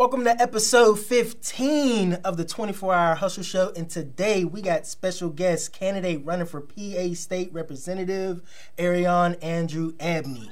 Welcome to episode 15 of the 24 Hour Hustle Show. And today we got special guest candidate running for PA State Representative, Aerion Andrew Abney.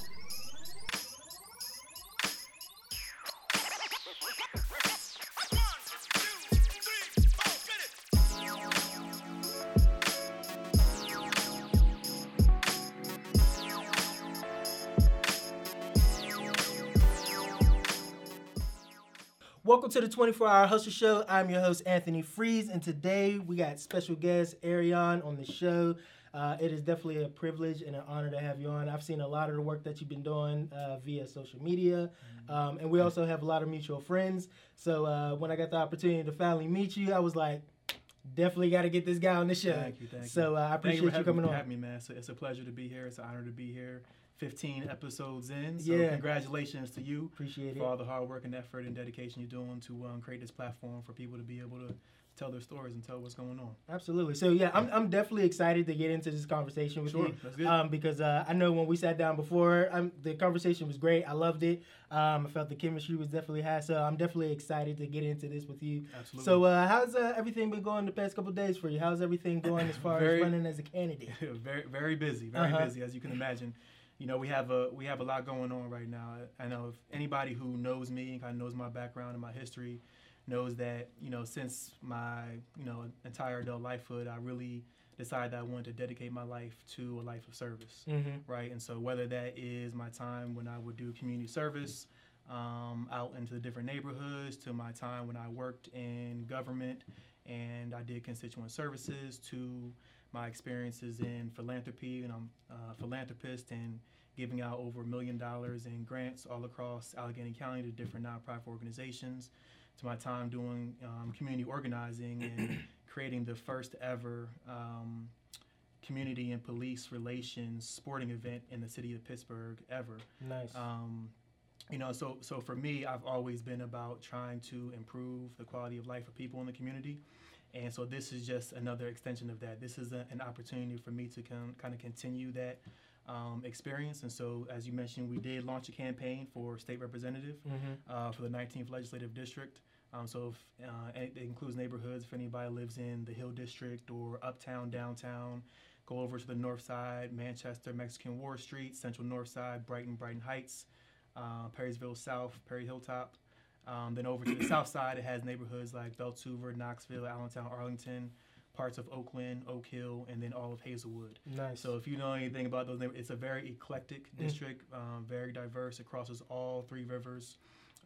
To the 24 Hour Hustle Show. I'm your host, Anthony Freeze, and today we got special guest Aerion on the show. Uh, it is definitely a privilege and an honor to have you on. I've seen a lot of the work that you've been doing uh, via social media, um, and we also have a lot of mutual friends. So uh, when I got the opportunity to finally meet you, I was like, definitely got to get this guy on the show. Thank you, thank so you. uh, I appreciate you, Thank coming for on. having me, man. A, it's a pleasure to be here. It's an honor to be here. 15 episodes in. So Yeah. congratulations to you Appreciate it. for all the hard work and effort and dedication you're doing to um, create this platform for people to be able to tell their stories and tell what's going on. Absolutely. So yeah, I'm, I'm definitely excited to get into this conversation with Sure, you. that's good. Um, because uh, I know when we sat down before, um, the conversation was great. I loved it. Um, I felt the chemistry was definitely high. So I'm definitely excited to get into this with you. Absolutely. So uh, how's uh, everything been going the past couple days for you? How's everything going as far Very- as running as a candidate? very very busy, very Uh-huh. busy as you can imagine. You know, we have a we have a lot going on right now. I know if anybody who knows me and kind of knows my background and my history knows that you know since my you know entire adult lifehood, I really decided that I wanted to dedicate my life to a life of service. Mm-hmm. right? And so whether that is my time when I would do community service um, out into the different neighborhoods, to my time when I worked in government and I did constituent services, to my experiences in philanthropy, and I'm a philanthropist and giving out over a million dollars in grants all across Allegheny County to different nonprofit organizations, to my time doing um, community organizing and creating the first ever um, community and police relations sporting event in the city of Pittsburgh ever. Nice. Um, you know, so so for me, I've always been about trying to improve the quality of life for people in the community, and so this is just another extension of that. This is a, an opportunity for me to kind of continue that um, experience. And so, as you mentioned, we did launch a campaign for state representative mm-hmm. uh, for the 19th legislative district. Um, so if, uh, it includes neighborhoods. If anybody lives in the Hill District or uptown, downtown, go over to the north side, Manchester, Mexican War Street, Central North Side, Brighton, Brighton Heights, uh, Perrysville South, Perry Hilltop. Um, then over to the south side, it has neighborhoods like Beltzhoover, Knoxville, Allentown, Arlington, parts of Oakland, Oak Hill, and then all of Hazelwood. Nice. So if you know anything about those neighborhoods, it's a very eclectic Mm. district, um, very diverse. It crosses all three rivers.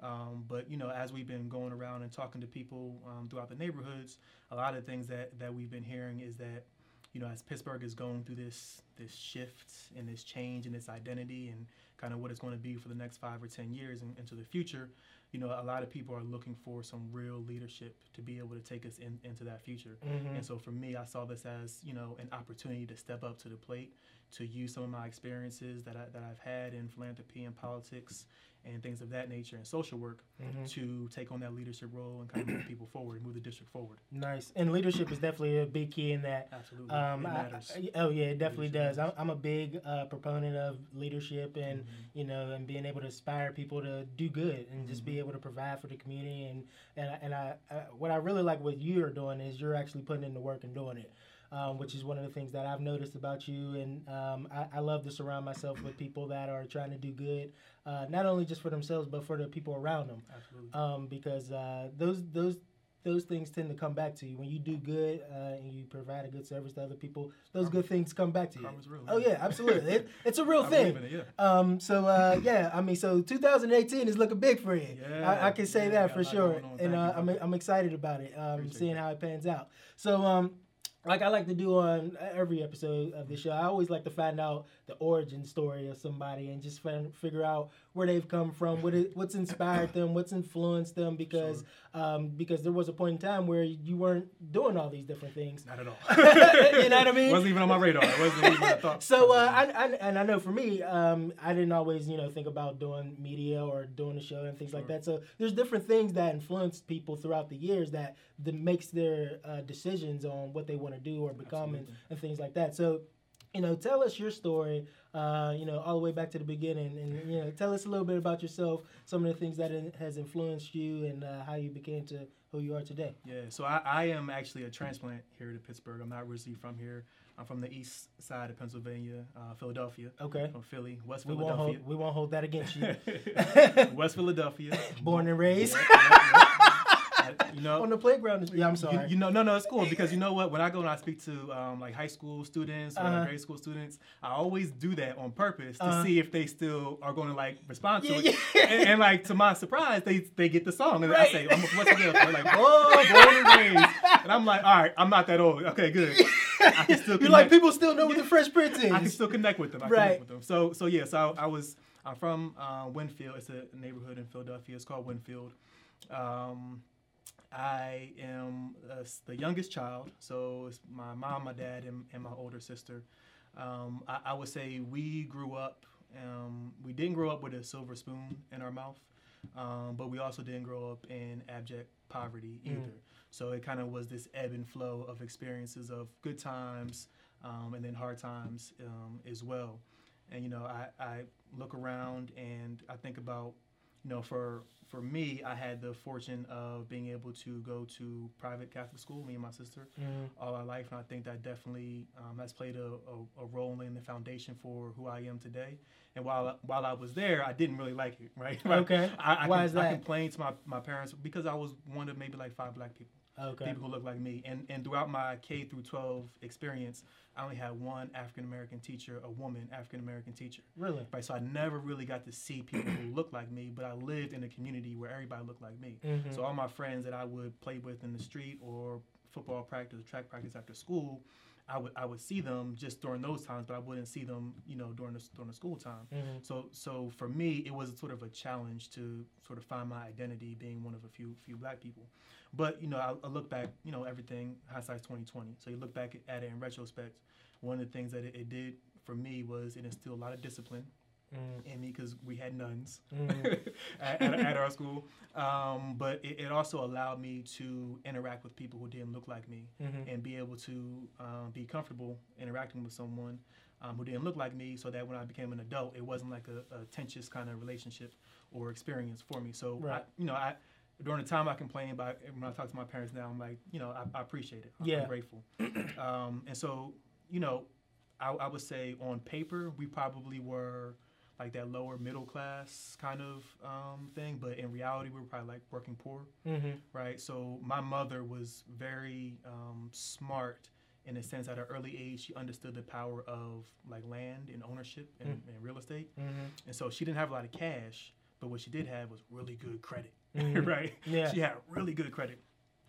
Um, but you know, as we've been going around and talking to people um, throughout the neighborhoods, a lot of things that that we've been hearing is that you know, as Pittsburgh is going through this this shift and this change in its identity and kind of what it's going to be for the next five or ten years and into the future, you know, a lot of people are looking for some real leadership to be able to take us in, into that future. Mhm. And so for me, I saw this as you know an opportunity to step up to the plate, to use some of my experiences that I, that I've had in philanthropy and politics and things of that nature and social work Mhm. to take on that leadership role and kind of move people forward, move the district forward. Nice. And leadership is definitely a big key in that. Absolutely, Um, it matters. I- oh yeah, it definitely Leadership does. I'm, I'm a big uh, proponent of leadership and Mhm. you know and being able to inspire people to do good and just Mm-hmm. be able to provide for the community and and I- and I, I what I really like what you're doing is you're actually putting in the work and doing it. Um, which is one of the things that I've noticed about you, and um, I, I love to surround myself with people that are trying to do good, uh, not only just for themselves but for the people around them Absolutely. um, because uh, those those those things tend to come back to you when you do good uh, and you provide a good service to other people. Those good things come back to you. Real, Oh yeah. yeah, absolutely. it, it's a real I thing. it, Um, so uh, yeah, I mean, so 2018 is looking big for you. Yeah, I, I can say yeah, that for sure, and uh, I'm. I'm excited about it. Um, seeing that. how it pans out. So um, like I like to do on uh, every episode of the show, I always like to find out the origin story of somebody and just find, figure out where they've come from, what it, what's inspired them, what's influenced them, because um, because there was a point in time where you weren't doing all these different things. Not at all. You know what I mean? Wasn't even on my radar. It wasn't even a thought. so uh. I, I and I know for me, um, I didn't always you know think about doing media or doing a show and things like that. So there's different things that influence people throughout the years that that makes their uh, decisions on what they want to do or become and, and things like that. So you know, tell us your story. Uh, you know, all the way back to the beginning, and you know, tell us a little bit about yourself, some of the things that in, has influenced you, and uh, how you became to who you are today. Yeah, so I, I am actually a transplant here to Pittsburgh. I'm not originally from here. I'm from the east side of Pennsylvania, uh, Philadelphia. Okay. From Philly, West We Philadelphia. won't hold we won't hold that against you. West Philadelphia. Born and raised Yeah, yeah, yeah. You know, on the playground. Yeah, I'm You- sorry. You, know, no, no, it's cool because you know what? When I go and I speak to um, like high school students or like, Uh-huh. grade school students, I always do that on purpose to Uh-huh. see if they still are going to like respond to Yeah, it. yeah. And, and, like to my surprise, they they get the song and I say, "I'm from West Philadelphia." They're like, "Whoa, and raised," and I'm like, "All right, I'm not that old. Okay, good. I can still You're like people still know what the Fresh Prince is. I can still connect with them. I Right. connect with them. So so yeah. So I, I was I'm from uh, Wynnefield. It's a neighborhood in Philadelphia. It's called Wynnefield. Um, I am uh, the youngest child, so it's my mom, my dad, and, and my older sister. Um, I, I would say we grew up. Um, we didn't grow up with a silver spoon in our mouth, um, but we also didn't grow up in abject poverty Mm. either. So it kind of was this ebb and flow of experiences of good times um, and then hard times um, as well. And you know, I, I look around and I think about, you know, for for me, I had the fortune of being able to go to private Catholic school, me and my sister, Mhm. all our life, and I think that definitely um, has played a, a, a role in the foundation for who I am today. And while while I was there, I didn't really like it, right? Okay. I, I, Why com- is I complained to my, my parents because I was one of maybe like five black people Okay. people who look like me. And and throughout my K through 12 experience, I only had one African American teacher, a woman African American teacher. Really. Right, so I never really got to see people who looked like me, but I lived in a community where everybody looked like me. Mhm. So all my friends that I would play with in the street or football practice, or track practice after school, I would I would see them just during those times, but I wouldn't see them, you know, during the during the school time. Mhm. So so for me, it was sort of a challenge to sort of find my identity, being one of a few few black people. But you know, I, I look back, you know, everything hindsight's twenty twenty. So you look back at it in retrospect. One of the things that it, it did for me was it instilled a lot of discipline Mhm. in me because we had nuns Mhm. at, at, at our school. Um, but it, it also allowed me to interact with people who didn't look like me Mhm. and be able to um, be comfortable interacting with someone um, who didn't look like me so that when I became an adult, it wasn't like a, a tensious kind of relationship or experience for me. So, I, you know, I during the time I complained about when I talk to my parents now, I'm like, you know, I, I appreciate it. I'm, Yeah. I'm grateful. um, and so, you know, I, I would say on paper, we probably were like that lower middle class kind of um, thing, but in reality, we were probably like working poor Mhm. right? So my mother was very um, smart in the sense at an early age she understood the power of like land and ownership and, and real estate, Mhm. and so she didn't have a lot of cash, but what she did have was really good credit, Mhm. right? Yeah. She had really good credit.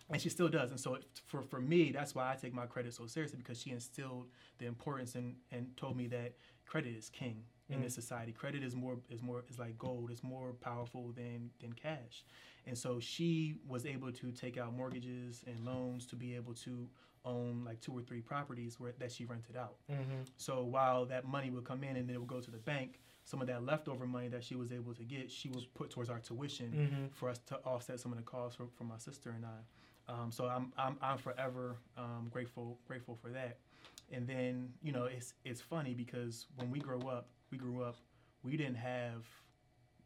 And she still does, and so it, for for me, that's why I take my credit so seriously because she instilled the importance and, and told me that credit is king in this society. Credit is more is more is like gold. It's more powerful than than cash. And so she was able to take out mortgages and loans to be able to own like two or three properties where that she rented out. Mhm. So while that money would come in and then it would go to the bank, some of that leftover money that she was able to get, she was put towards our tuition Mhm. for us to offset some of the costs for, for my sister and I. Um, so I'm, I'm, I'm forever um, grateful grateful for that. And then you know it's it's funny because when we grow up, we grew up, we didn't have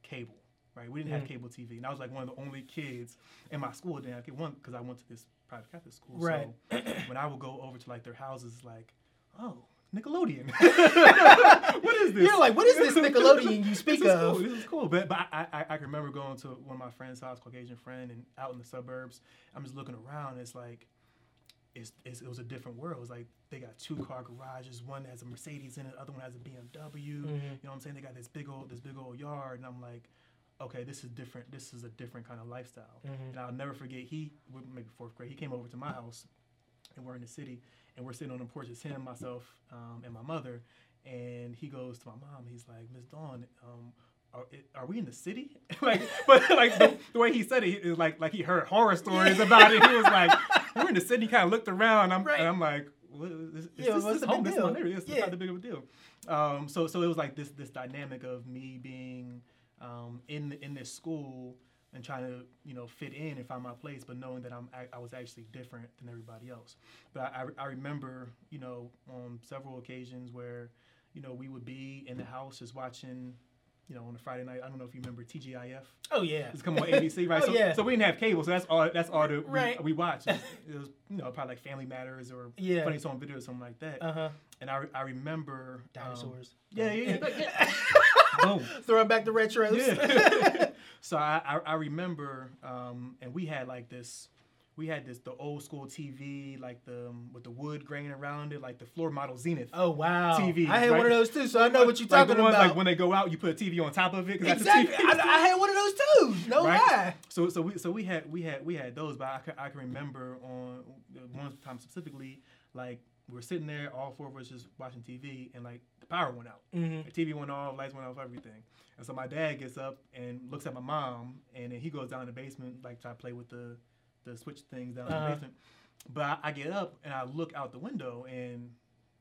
cable, right? We didn't have Mm. cable TV, and I was like one of the only kids in my school that didn't have cable. One because I went to this private Catholic school. Right. So when I would go over to like their houses, like, oh, Nickelodeon. what is this? You're like, what is this Nickelodeon you speak this is of? Cool. This is cool. But but I, I I can remember going to one of my friends' house, Caucasian friend, and out in the suburbs. I'm just looking around. It's like. It's, it's, it was a different world. It was like they got two car garages. One has a Mercedes in it. The other one has a BMW. Mhm. You know what I'm saying? They got this big old this big old yard, and I'm like, okay, this is different. This is a different kind of lifestyle. Mhm. And I'll never forget. He maybe fourth grade. He came over to my house, and we're in the city, and we're sitting on the porch. It's him, myself, um, and my mother. And he goes to my mom. He's like, Miss Dawn, um, are, are we in the city? like, but like the, the way he said it is like like he heard horror stories about it. He was like, we're in the city. He kind of looked around. I'm Right. and I'm like, what, is, is Yeah, this, what's this the home? big This deal? It's Yeah. not that big of a deal. Um, so so it was like this this dynamic of me being um, in in this school and trying to you know fit in and find my place, but knowing that I'm I, I was actually different than everybody else. But I, I, I remember you know on several occasions where you know we would be in the house just watching. You know, on a Friday night, I don't know if you remember TGIF. Oh yeah. It's come on ABC, right? Oh, so, yeah. so we didn't have cable, so that's all. That's all that we, Right. we watched. It was, you know, probably like Family Matters or Yeah. Funny Song Video or something like that. Uh huh. and I, re- I remember um, Dinosaurs. yeah, yeah, yeah. yeah. Boom. Throwing back the retros. Yeah. so I, I, I remember, um, and we had like this, we had this the old school TV, like the um, with the wood grain around it, like the floor model Zenith. Oh wow. TV. I had right? one of those too, so I know what you're like talking ones, about. Like when they go out, you put a TV on top of it. exactly. That's a TV. I, I had one of those too. No Right? lie. So so we so we had we had we had those, but I can, I can remember on one time specifically, like we were sitting there, all four of us just watching TV, and like the power went out. Mhm. The TV went off, lights went off, everything. And so my dad gets up and looks at my mom, and then he goes down in the basement, like try to play with the the switch things down in Uh-huh. the basement. But I, I get up and I look out the window, and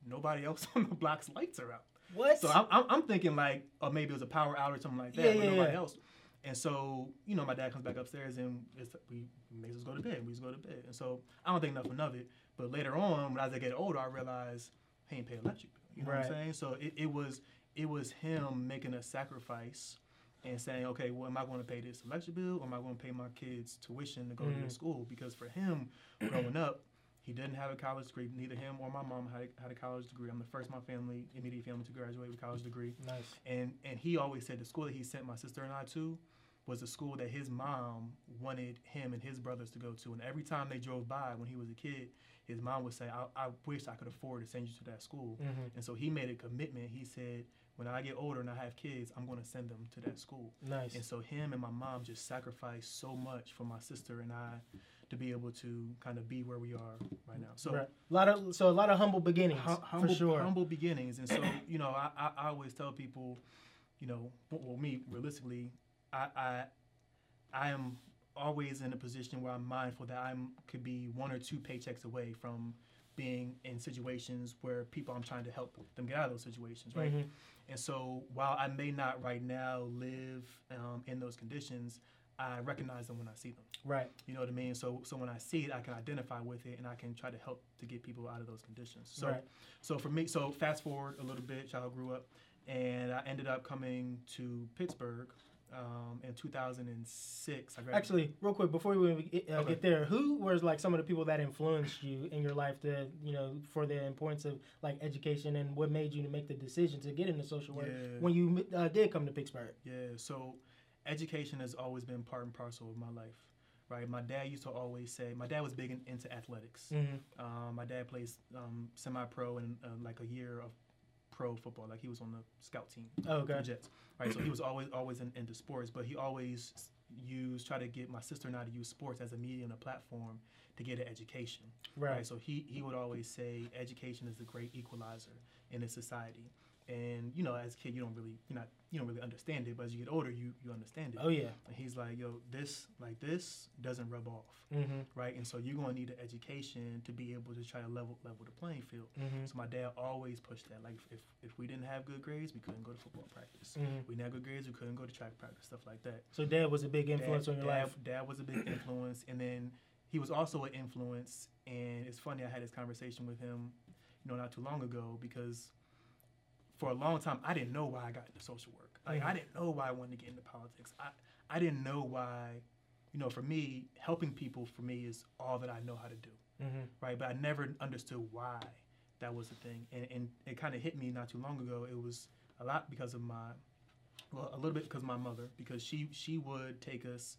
nobody else on the block's lights are out. What? So I'm, I'm, I'm thinking like, or maybe it was a power outage or something like that, Yeah, but yeah, nobody yeah. else. And so, you know, my dad comes back upstairs and it's, we makes us go to bed. We just go to bed. And so I don't think nothing of it. But later on, when as I get older, I realized he ain't pay electric bill. You know what I'm saying? So it, it was it was him making a sacrifice and saying, okay, well, am I going to pay this electric bill or am I going to pay my kids tuition to go to Mhm. this school? Because for him, growing up, he didn't have a college degree. Neither him or my mom had a, had a college degree. I'm the first in my family, immediate family, to graduate with a college degree. nice. And and he always said the school that he sent my sister and I to was a school that his mom wanted him and his brothers to go to. And every time they drove by when he was a kid, his mom would say, I, I wish I could afford to send you to that school. Mhm. And so he made a commitment. He said, when I get older and I have kids, I'm going to send them to that school. Nice. And so him and my mom just sacrificed so much for my sister and I to be able to kind of be where we are right now. So right. A lot of so a lot of humble beginnings Hum- humble, for sure. humble beginnings. And so, you know, I, I, I always tell people, you know, well, me realistically, I, I, I am always in a position where I'm mindful that I'm could be one or two paychecks away from being in situations where people I'm trying to help them get out of those situations, right? Mhm. And so, while I may not right now live um, in those conditions, I recognize them when I see them. Right. You know what I mean? So so when I see it, I can identify with it, and I can try to help to get people out of those conditions. So Right. so for me, so fast forward a little bit, child grew up, and I ended up coming to Pittsburgh um, in 2006. I graduated. Actually, real quick before we get, uh, Okay. get there, who was like some of the people that influenced you in your life to you know for the importance of like education and what made you to make the decision to get into social work Yeah. when you uh, did come to Pittsburgh? Yeah, so education has always been part and parcel of my life, right? My dad used to always say, my dad was big in, into athletics. Mm-hmm. Um, my dad plays um, semi-pro and uh, like a year of pro football. Like he was on the scout team Oh, okay. the Jets, right? So he was always always in, into sports, but he always used try to get my sister and I to use sports as a medium, a platform to get an education, Right. right? So he he would always say education is the great equalizer in a society. And you know, as a kid, you don't really, you not, you don't really understand it. But as you get older, you you understand it. Oh yeah. And he's like, yo, this like this doesn't rub off, Mm-hmm. right? And so you're gonna need an education to be able to try to level level the playing field. Mm-hmm. So my dad always pushed that. Like if, if we didn't have good grades, we couldn't go to football practice. Mhm. We didn't have good grades, we couldn't go to track practice, stuff like that. So dad was a big influence dad, on your dad, life. Dad was a big influence, and then he was also an influence. And it's funny, I had this conversation with him, you know, not too long ago because for a long time I didn't know why I got into social work. Like I Mhm. didn't know why I wanted to get into politics. I I didn't know why. You know, for me, helping people for me is all that I know how to do Mm-hmm. right? But I never understood why that was the thing, and, and it kind of hit me not too long ago. It was a lot because of my, well, a little bit because of my mother, because she she would take us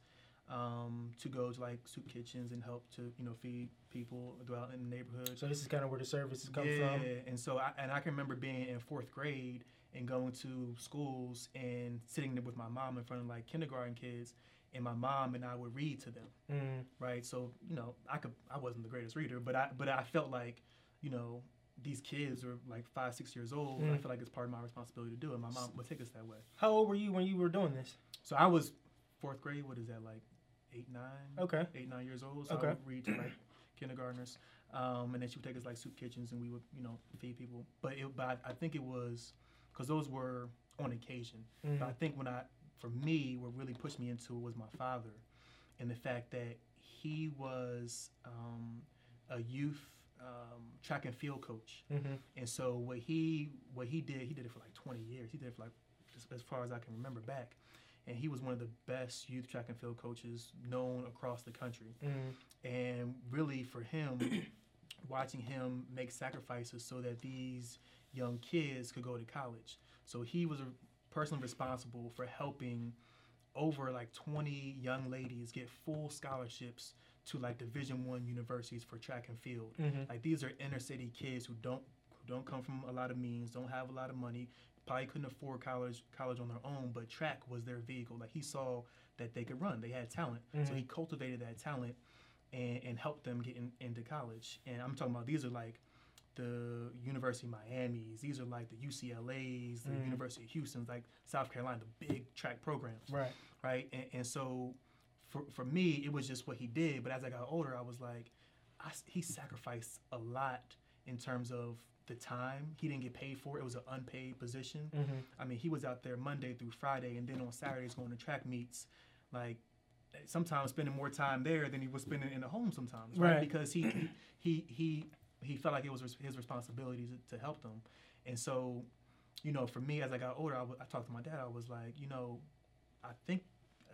um, to go to like soup kitchens and help to you know feed people throughout in the neighborhood. So this is kind of where the services come yeah, from. Yeah, and so I, and I can remember being in fourth grade and going to schools and sitting there with my mom in front of like kindergarten kids, and my mom and I would read to them Mm. right? So you know, I could I wasn't the greatest reader, but I but I felt like you know these kids are like five six years old. I Mm. feel like it's part of my responsibility to do it. My mom would take us that way. How old were you when you were doing this? So I was fourth grade. What is that like? Eight nine. Okay. Eight nine years old. So Okay. I would read to like kindergartners, um, and then she would take us like soup kitchens, and we would you know feed people. But it but I, I think it was because those were on occasion. Mhm. But I think when I for me, what really pushed me into it was my father, and the fact that he was um, a youth um, track and field coach, Mm-hmm. and so what he what he did, he did it for like 20 years. He did it for like as, as far as I can remember back, and he was one of the best youth track and field coaches known across the country. Mm-hmm. And really, for him, watching him make sacrifices so that these young kids could go to college. So he was a person responsible for helping over like 20 young ladies get full scholarships to like Division One universities for track and field. Mm-hmm. Like these are inner city kids who don't who don't come from a lot of means, don't have a lot of money, probably couldn't afford college college on their own, but track was their vehicle. Like he saw that they could run, they had talent, so he cultivated that talent and, and helped them get in, into college. And I'm talking about these are like the University of Miami's, these are like the UCLA's, the Mhm. University of Houston's, like South Carolina, the big track programs Right. right? And, and so for, for me, it was just what he did. But as I got older, I was like, I he sacrificed a lot in terms of the time. He didn't get paid for it. It was an unpaid position. Mm-hmm. I mean, he was out there Monday through Friday, and then on Saturdays going to track meets, like sometimes spending more time there than he was spending in the home sometimes, right? Right. Because he he he he felt like it was his responsibility to, to help them, and so, you know, for me as I got older, I, w- I talked to my dad. I was like, you know, I think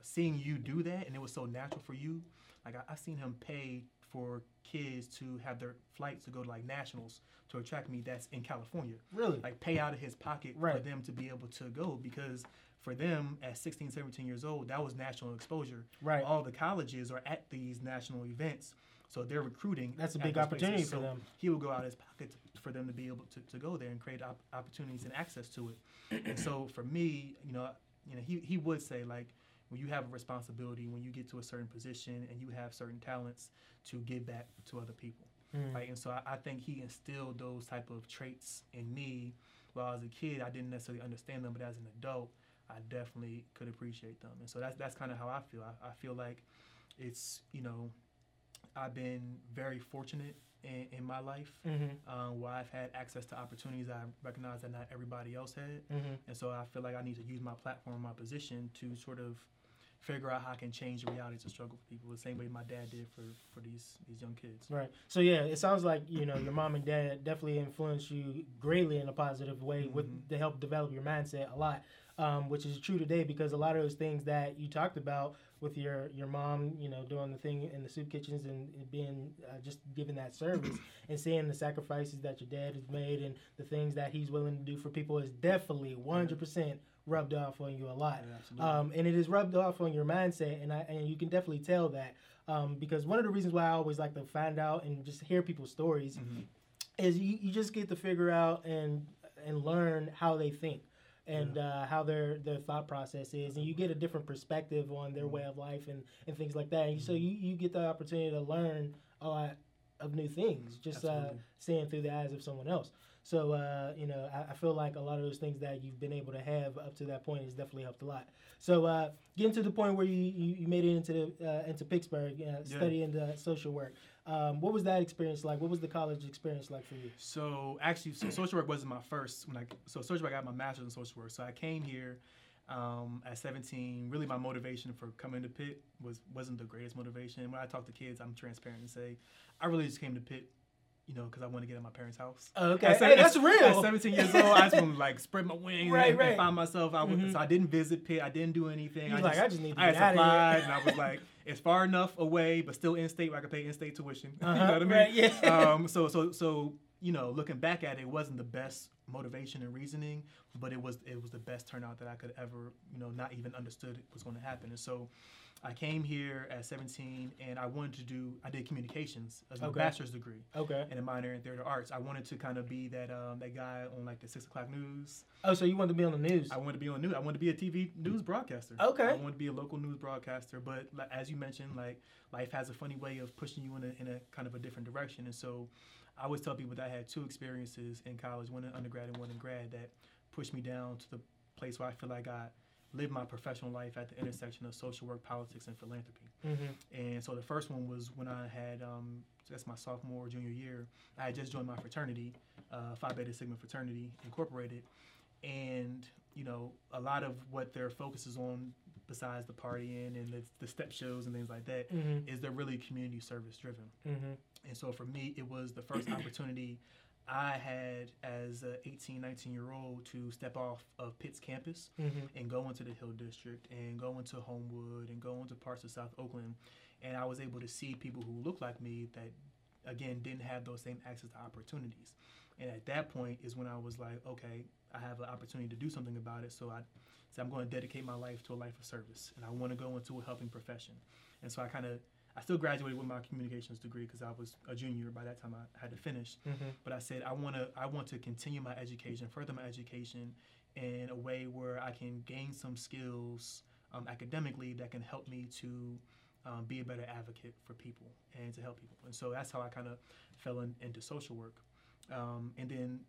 seeing you do that, and it was so natural for you. Like I, I seen him pay for kids to have their flights to go to like nationals to a track meet that's in California Really. like pay out of his pocket for them to be able to go because for them at 16 17 years old that was national exposure Right. all the colleges are at these national events so they're recruiting That's a big opportunity places. for So them. he will go out of his pocket to, for them to be able to, to go there and create op- opportunities and access to it and so for me you know you know he, he would say like when you have a responsibility when you get to a certain position and you have certain talents to give back to other people Mm. right? And so I, I think he instilled those type of traits in me. While as a kid, I didn't necessarily understand them, but as an adult, I definitely could appreciate them. And so that's that's kind of how I feel. I, I feel like it's you know, I've been very fortunate in, in my life, Mm-hmm. um, where I've had access to opportunities I recognize that not everybody else had. Mm-hmm. And so I feel like I need to use my platform, my position, to sort of figure out how I can change the realities of struggle for people, the same way my dad did for for these these young kids. Right. So yeah, it sounds like you know your mom and dad definitely influenced you greatly in a positive way with Mhm. to help develop your mindset a lot, um, which is true today because a lot of those things that you talked about with your your mom, you know, doing the thing in the soup kitchens and, and being uh, just giving that service and seeing the sacrifices that your dad has made and the things that he's willing to do for people is definitely 100% rubbed off on you a lot. Yeah, um, and it is rubbed off on your mindset, and I and you can definitely tell that um, because one of the reasons why I always like to find out and just hear people's stories Mhm. is you, you just get to figure out and and learn how they think and uh, how their their thought process is, and you get a different perspective on their way of life and, and things like that. And so you, you get the opportunity to learn a lot of new things just uh, seeing through the eyes of someone else. So uh, you know, I, I feel like a lot of those things that you've been able to have up to that point has definitely helped a lot. So uh, getting to the point where you, you, you made it into the uh, into Pittsburgh, uh, Yeah. studying the social work. Um, what was that experience like? What was the college experience like for you? So actually, so social work wasn't my first. When I so social work, I got my master's in social work. So I came here um, at 17. Really, my motivation for coming to Pitt was wasn't the greatest motivation. When I talk to kids, I'm transparent and say, I really just came to Pitt, you know, because I wanted to get in my parents' house. Okay, At hey, that's at- real. At 17 years old, I just want to like spread my wings Right, and, right. and find myself. I was, Mhm. So I didn't visit Pitt. I didn't do anything. I like, just, I just need to I get had out of here. and I was like, it's far enough away, but still in state where I could pay in state tuition. you Uh-huh, know what I mean? right, yeah. um, so so so you know, looking back at it, it wasn't the best motivation and reasoning, but it was it was the best turnout that I could ever you know not even understood it was going to happen. And so I came here at 17, and I wanted to do I did communications as my Okay. bachelor's degree Okay. and a minor in theater arts. I wanted to kind of be that um, that guy on like the six o'clock news. Oh, so you wanted to be on the news? I wanted to be on news. I wanted to be a TV news broadcaster. Okay. I wanted to be a local news broadcaster, but like, as you mentioned, like life has a funny way of pushing you in a, in a kind of a different direction. And so I always tell people that I had two experiences in college, one in undergrad and one in grad, that pushed me down to the place where I feel like I lived my professional life at the intersection of social work, politics, and philanthropy. mm-hmm. And so the first one was when I had, um, that's my sophomore, junior year. I had just joined my fraternity, uh, Phi Beta Sigma Fraternity Incorporated. and you know a lot of what their focus is on besides the partying and the, the step shows and things like that Mhm. is they're really community service driven Mhm. and so for me it was the first opportunity i had as a 18 19 year old to step off of pitt's campus Mhm. and go into the hill district and go into homewood and go into parts of south oakland and i was able to see people who looked like me that again didn't have those same access to opportunities and at that point is when i was like okay i have an opportunity to do something about it so i said i'm going to dedicate my life to a life of service and i want to go into a helping profession and so i kind of i still graduated with my communications degree because i was a junior by that time i had to finish Mhm. but I said I want to I want to continue my education, further my education in a way where I can gain some skills um, academically that can help me to um, be a better advocate for people and to help people. And so that's how I kind of fell in, into social work. Um, and then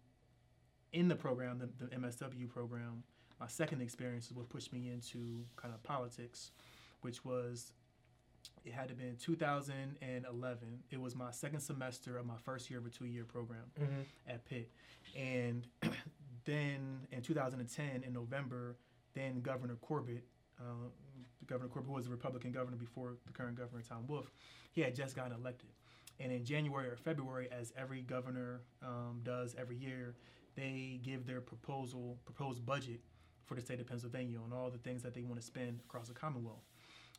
in the program, the, the MSW program, my second experience is what pushed me into kind of politics, which was it had to be in 2011. It was my second semester of my first year of a two-year program Mhm. at Pitt, and then in 2010, in November, then Governor Corbett, uh, Governor Corbett who was the Republican governor before the current governor Tom Wolf, he had just gotten elected, and in January or February, as every governor um, does every year, they give their proposal proposed budget for the state of Pennsylvania on all the things that they want to spend across the Commonwealth.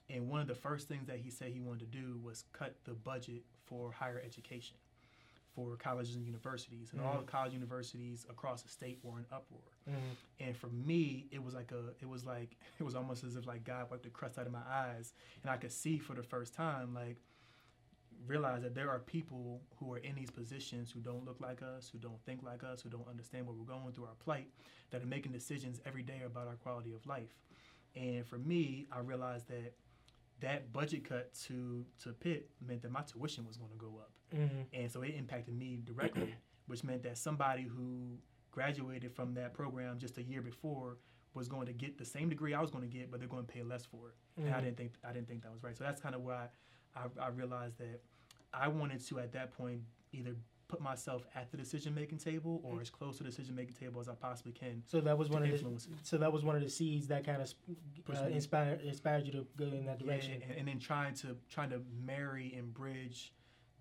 And one of the first things that he said he wanted to do was cut the budget for higher education for colleges and universities. And all Mhm. the college universities across the state were in uproar. Mhm. And for me, it was like a it was like it was almost as if like God wiped the crust out of my eyes and I could see for the first time like realize that there are people who are in these positions who don't look like us, who don't think like us, who don't understand what we're going through, our plight, that are making decisions every day about our quality of life. And for me, I realized that that budget cut to to Pitt meant that my tuition was going to go up. Mhm. And so it impacted me directly, which meant that somebody who graduated from that program just a year before was going to get the same degree I was going to get, but they're going to pay less for it. And I Mhm. didn't think I didn't think that was right. So that's kind of why I, I, I realized that I wanted to at that point either put myself at the decision making table or as close to the decision making table as I possibly can. So that was one of the so that was one of the seeds that kind of uh, inspired inspired you to go in that Yeah, direction. and, and then trying to trying to marry and bridge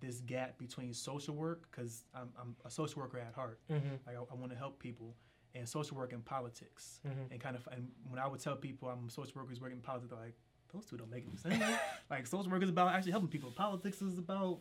this gap between social work because I'm, I'm a social worker at heart. Mhm. Like I, I want to help people, and social work and politics, Mhm. and kind of. And when I would tell people I'm a social worker who's working in politics, they're like, those two don't make any sense. like social work is about actually helping people. Politics is about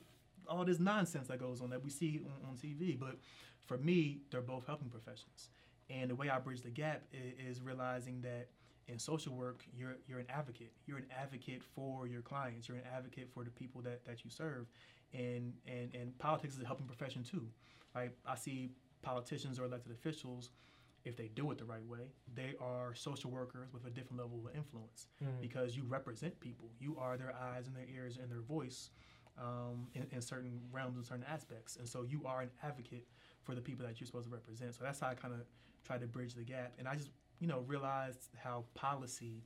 all this nonsense that goes on that we see on, on TV. But for me, they're both helping professions, and the way I bridge the gap is, is realizing that in social work, you're you're an advocate. You're an advocate for your clients. You're an advocate for the people that, that you serve, and and and politics is a helping profession too. Like I see politicians or elected officials, if they do it the right way, they are social workers with a different level of influence Mhm. because you represent people. You are their eyes and their ears and their voice um, in, in certain realms and certain aspects. And so you are an advocate for the people that you're supposed to represent. So that's how I kind of try to bridge the gap. And I just, you know, realized how policy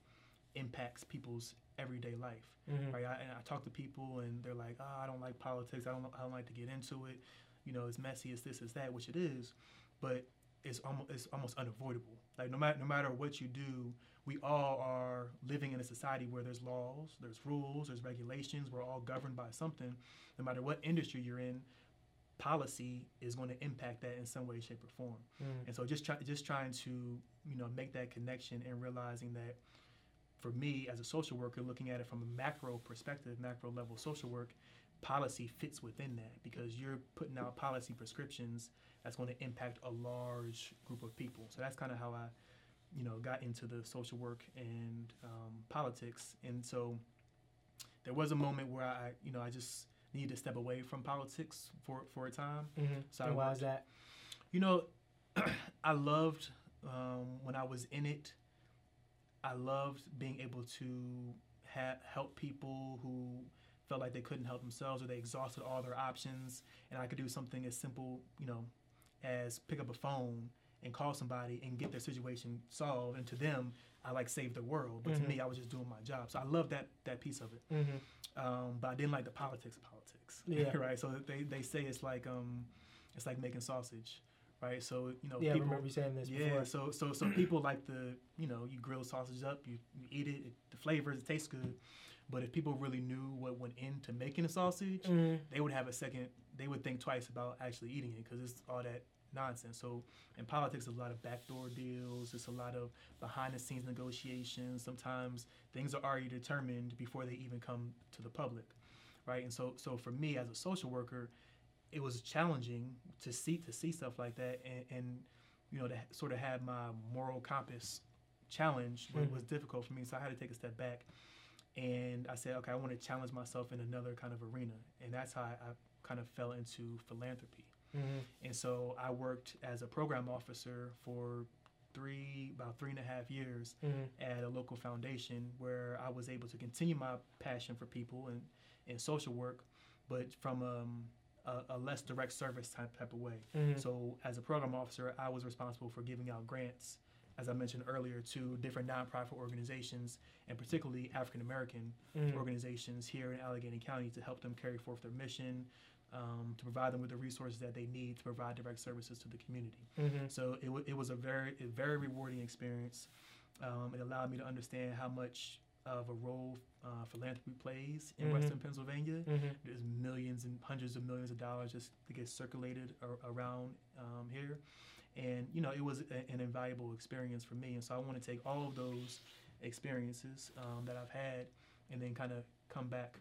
impacts people's everyday life. Mhm. Right? I, and I talk to people and they're like, oh, I don't like politics. I don't, I don't like to get into it. You know, it's messy, it's this, it's that, which it is. But it's almost, it's almost unavoidable. Like no matter, no matter what you do, we all are living in a society where there's laws, there's rules, there's regulations. We're all governed by something. No matter what industry you're in, policy is going to impact that in some way, shape, or form. Mhm. And so just try, just trying to you know make that connection and realizing that for me as a social worker, looking at it from a macro perspective, macro level social work, policy fits within that because you're putting out policy prescriptions that's going to impact a large group of people. So that's kind of how I, you know, got into the social work and um, politics. And so there was a moment where I, you know, I just needed to step away from politics for for a time. Mhm. So I and why worked- is that? You know, I loved um, when I was in it. I loved being able to ha- help people who felt like they couldn't help themselves or they exhausted all their options, and I could do something as simple, you know, as pick up a phone and call somebody and get their situation solved. And to them, I like saved the world, but Mhm. to me, I was just doing my job. So I love that that piece of it Mhm. um, but I didn't like the politics of politics. Yeah. right. So they, they say it's like um, it's like making sausage, right? So you know, Yeah, I people, remember you saying this yeah. before. So so so people like the you know you grill sausage up, you, you eat it, it, the flavors, it tastes good. But if people really knew what went into making a sausage, Mhm. they would have a second. They would think twice about actually eating it because it's all that nonsense. So in politics, there's a lot of backdoor deals. It's a lot of behind the scenes negotiations. Sometimes things are already determined before they even come to the public, right? And so so for me as a social worker, it was challenging to see to see stuff like that and, and you know to sort of have my moral compass challenged was, Mhm. was difficult for me. So I had to take a step back. And I said, okay, I want to challenge myself in another kind of arena. And that's how I, I kind of fell into philanthropy. Mhm. And so I worked as a program officer for three, about three and a half years Mhm. at a local foundation where I was able to continue my passion for people and, and social work, but from um, a, a less direct service type, type of way. Mhm. So as a program officer, I was responsible for giving out grants, as I mentioned earlier, to different nonprofit organizations and particularly African American Mhm. organizations here in Allegheny County to help them carry forth their mission, um, to provide them with the resources that they need to provide direct services to the community. Mhm. So it, w- it was a very a very rewarding experience. Um, it allowed me to understand how much of a role uh, philanthropy plays in Mhm. Western Pennsylvania. Mhm. There's millions and hundreds of millions of dollars just to get circulated ar- around um, here, and you know it was a, an invaluable experience for me. And so I want to take all of those experiences um, that I've had, and then kind of come back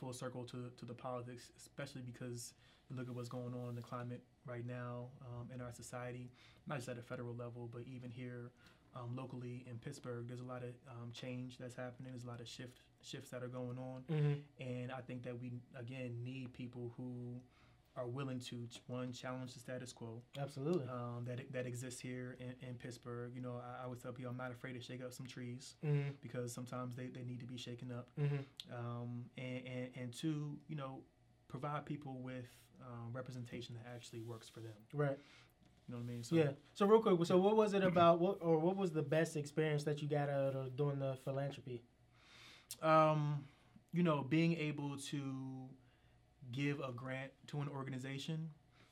full circle to to the politics, especially because you look at what's going on in the climate right now um, in our society, not just at a federal level, but even here um, locally in Pittsburgh. There's a lot of um, change that's happening. There's a lot of shift shifts that are going on. Mhm. And I think that we again need people who are willing to one challenge the status quo Absolutely. um, that that exists here in, in Pittsburgh. You know, I, I always tell people I'm not afraid to shake up some trees Mhm. because sometimes they, they need to be shaken up. Mhm. Um, and, and and two, you know, provide people with um, representation that actually works for them. Right. You know what I mean? So, Yeah. So real quick, so what was it about? What or what was the best experience that you got out of doing the philanthropy? um, you know, being able to give a grant to an organization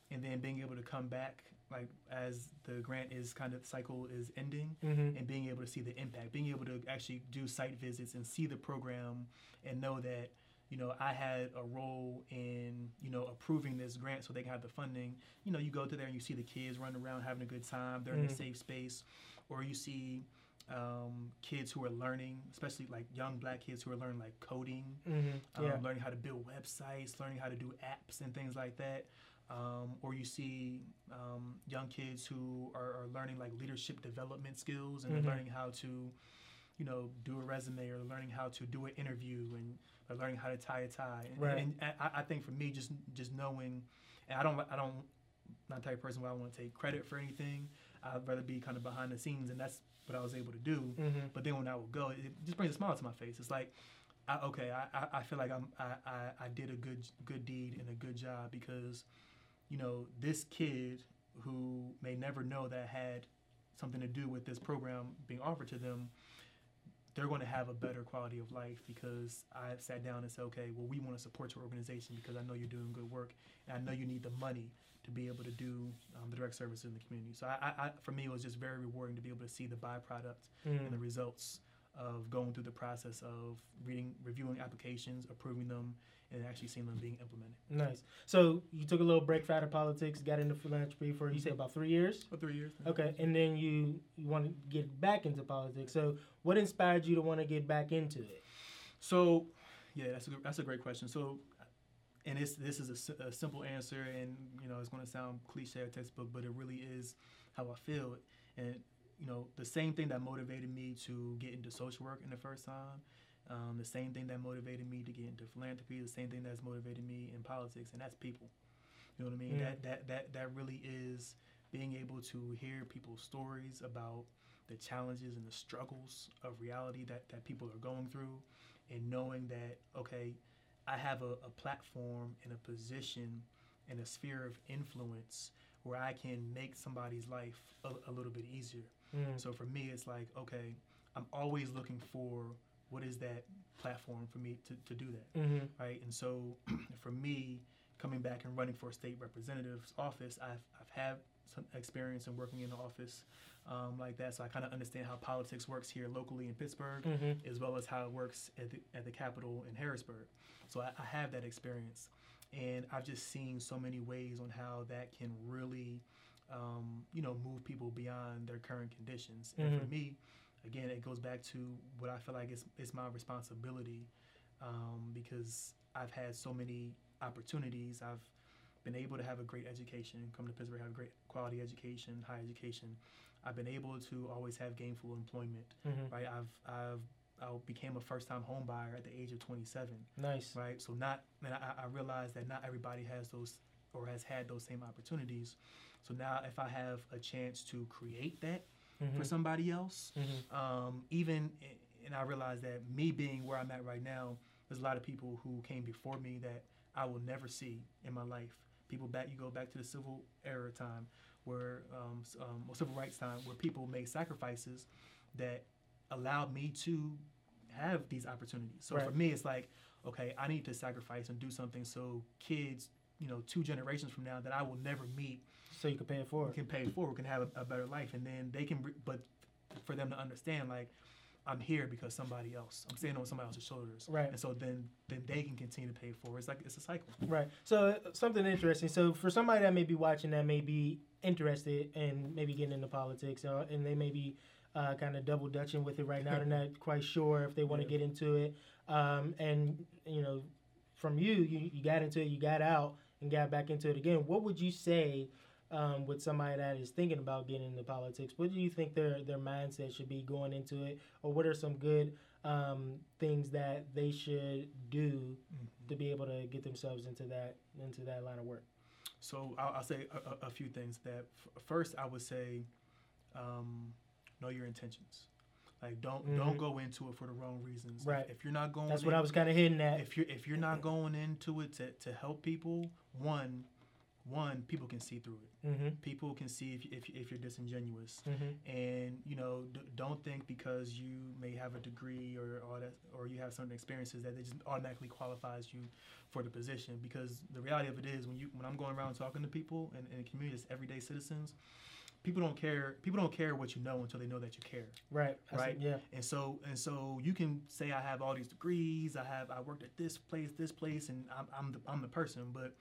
and then being able to come back like as the grant is kind of cycle is ending Mm-hmm. and being able to see the impact being able to actually do site visits and see the program and know that you know i had a role in you know approving this grant so they can have the funding you know you go to there and you see the kids running around having a good time they're in a Mhm. safe space or you see um, kids who are learning especially like young black kids who are learning like coding Mm-hmm. um, learning how to build websites, learning how to do apps and things like that. Um, or you see um, young kids who are, are learning like leadership development skills and Mhm. they're learning how to, you know, do a resume or learning how to do an interview and learning how to tie a tie. And, Right. and I, I think for me, just just knowing, and I don't I don't not the type of person where I want to take credit for anything. I'd rather be kind of behind the scenes, and that's what I was able to do. Mm-hmm. But then when I would go, it just brings a smile to my face. It's like, I, okay, I, I, feel like I'm I, I, I did a good good deed and a good job because, you know, this kid who may never know that had something to do with this program being offered to them, they're going to have a better quality of life because I sat down and said, okay, well, we want to support your organization because I know you're doing good work and I know you need the money to be able to do um, the direct services in the community. So I, I, for me, it was just very rewarding to be able to see the byproduct Mm-hmm. and the results of going through the process of reading, reviewing applications, approving them, and actually seeing them being implemented. Nice. So you took a little break out of politics, got into philanthropy for you say about three years. For three years. Okay, and then you you want to get back into politics. So what inspired you to want to get back into it? So, yeah, that's a good, that's a great question. So, and this this is a a, simple answer, and you know it's going to sound cliche or textbook, but it really is how I feel. And you know, the same thing that motivated me to get into social work in the first time, um, the same thing that motivated me to get into philanthropy, the same thing that's motivated me in politics, and that's people. You know what I mean? Yeah. That that that that really is being able to hear people's stories about the challenges and the struggles of reality that, that people are going through and knowing that okay i have a, a platform and a position and a sphere of influence where i can make somebody's life a, a little bit easier Mm. so for me it's like okay i'm always looking for what is that platform for me to, to do that Mm-hmm. right? And so for me, coming back and running for a state representative's office, I've, I've had some experience in working in the office um, like that, so I kind of understand how politics works here locally in Pittsburgh, Mm-hmm. as well as how it works at the, at the Capitol in Harrisburg. So I, I have that experience, and I've just seen so many ways on how that can really, um, you know, move people beyond their current conditions. And for Mhm. me, again, it goes back to what I feel like is, is my responsibility um, because I've had so many opportunities. I've been able to have a great education, come to Pittsburgh, have a great quality education, high education. I've been able to always have gainful employment, Mm-hmm. right? I've, I've, I became a first-time home buyer at the age of 27, Nice. right? So not, and I, I realize that not everybody has those or has had those same opportunities. So now, if I have a chance to create that Mm-hmm. for somebody else, Mm-hmm. um, even and I realize that me being where I'm at right now, there's a lot of people who came before me that I will never see in my life. People back, you go back to the civil era time, where um, um, or civil rights time, where people made sacrifices that allowed me to have these opportunities. So for me, it's like, okay, I need to sacrifice and do something so kids, you know, two generations from now that I will never meet So you can pay it forward. can pay it forward, can have a, a better life, and then they can. But for them to understand, like, I'm here because somebody else. I'm standing on somebody else's shoulders, Right. And so then, then they can continue to pay it forward. It's like it's a cycle. Right. So uh, something interesting. So for somebody that may be watching that may be interested in maybe getting into politics, uh, and they may be uh, kind of double dutching with it right now, they're not quite sure if they want to Yeah. get into it. Um, and you know, from you, you you got into it, you got out, and got back into it again. What would you say? Um, with somebody that is thinking about getting into politics, what do you think their their mindset should be going into it, or what are some good um, things that they should do to be able to get themselves into that into that line of work. So I'll, I'll say a, a, a few things. That f- first, I would say, um, know your intentions. Like don't Mhm. don't go into it for the wrong reasons. Right. If, you're not going, That's what I was kind of hitting at. if you're if you're not going into it to, to help people, one, one people can see through it. Mm-hmm. People can see if, if, if you're disingenuous. Mm-hmm. and you know d- don't think because you may have a degree or all that or you have certain experiences that it just automatically qualifies you for the position because the reality of it is when you when i'm going around talking to people and, and communities everyday citizens people don't care people don't care what you know until they know that you care Right. Right. Yeah. and so and so you can say i have all these degrees i have i worked at this place this place and i'm, I'm, the, I'm the person but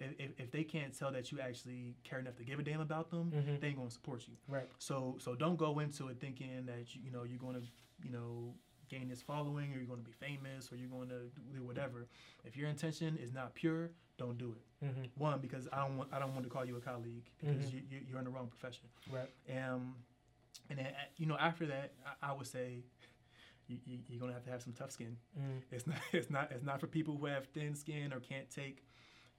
if, if, they can't tell that you actually care enough to give a damn about them Mhm. they ain't to support you Right. so so don't go into it thinking that you, you know you're to you know gain this following or you're to be famous or you're to do whatever. If your intention is not pure, don't do it. Mm-hmm. One because I don't want I don't want to call you a colleague because Mhm. you, you, you're in the wrong profession. Right. Um, and then uh, you know after that I, I would say you, you're gonna have to have some tough skin. Mm. It's not it's not it's not for people who have thin skin or can't take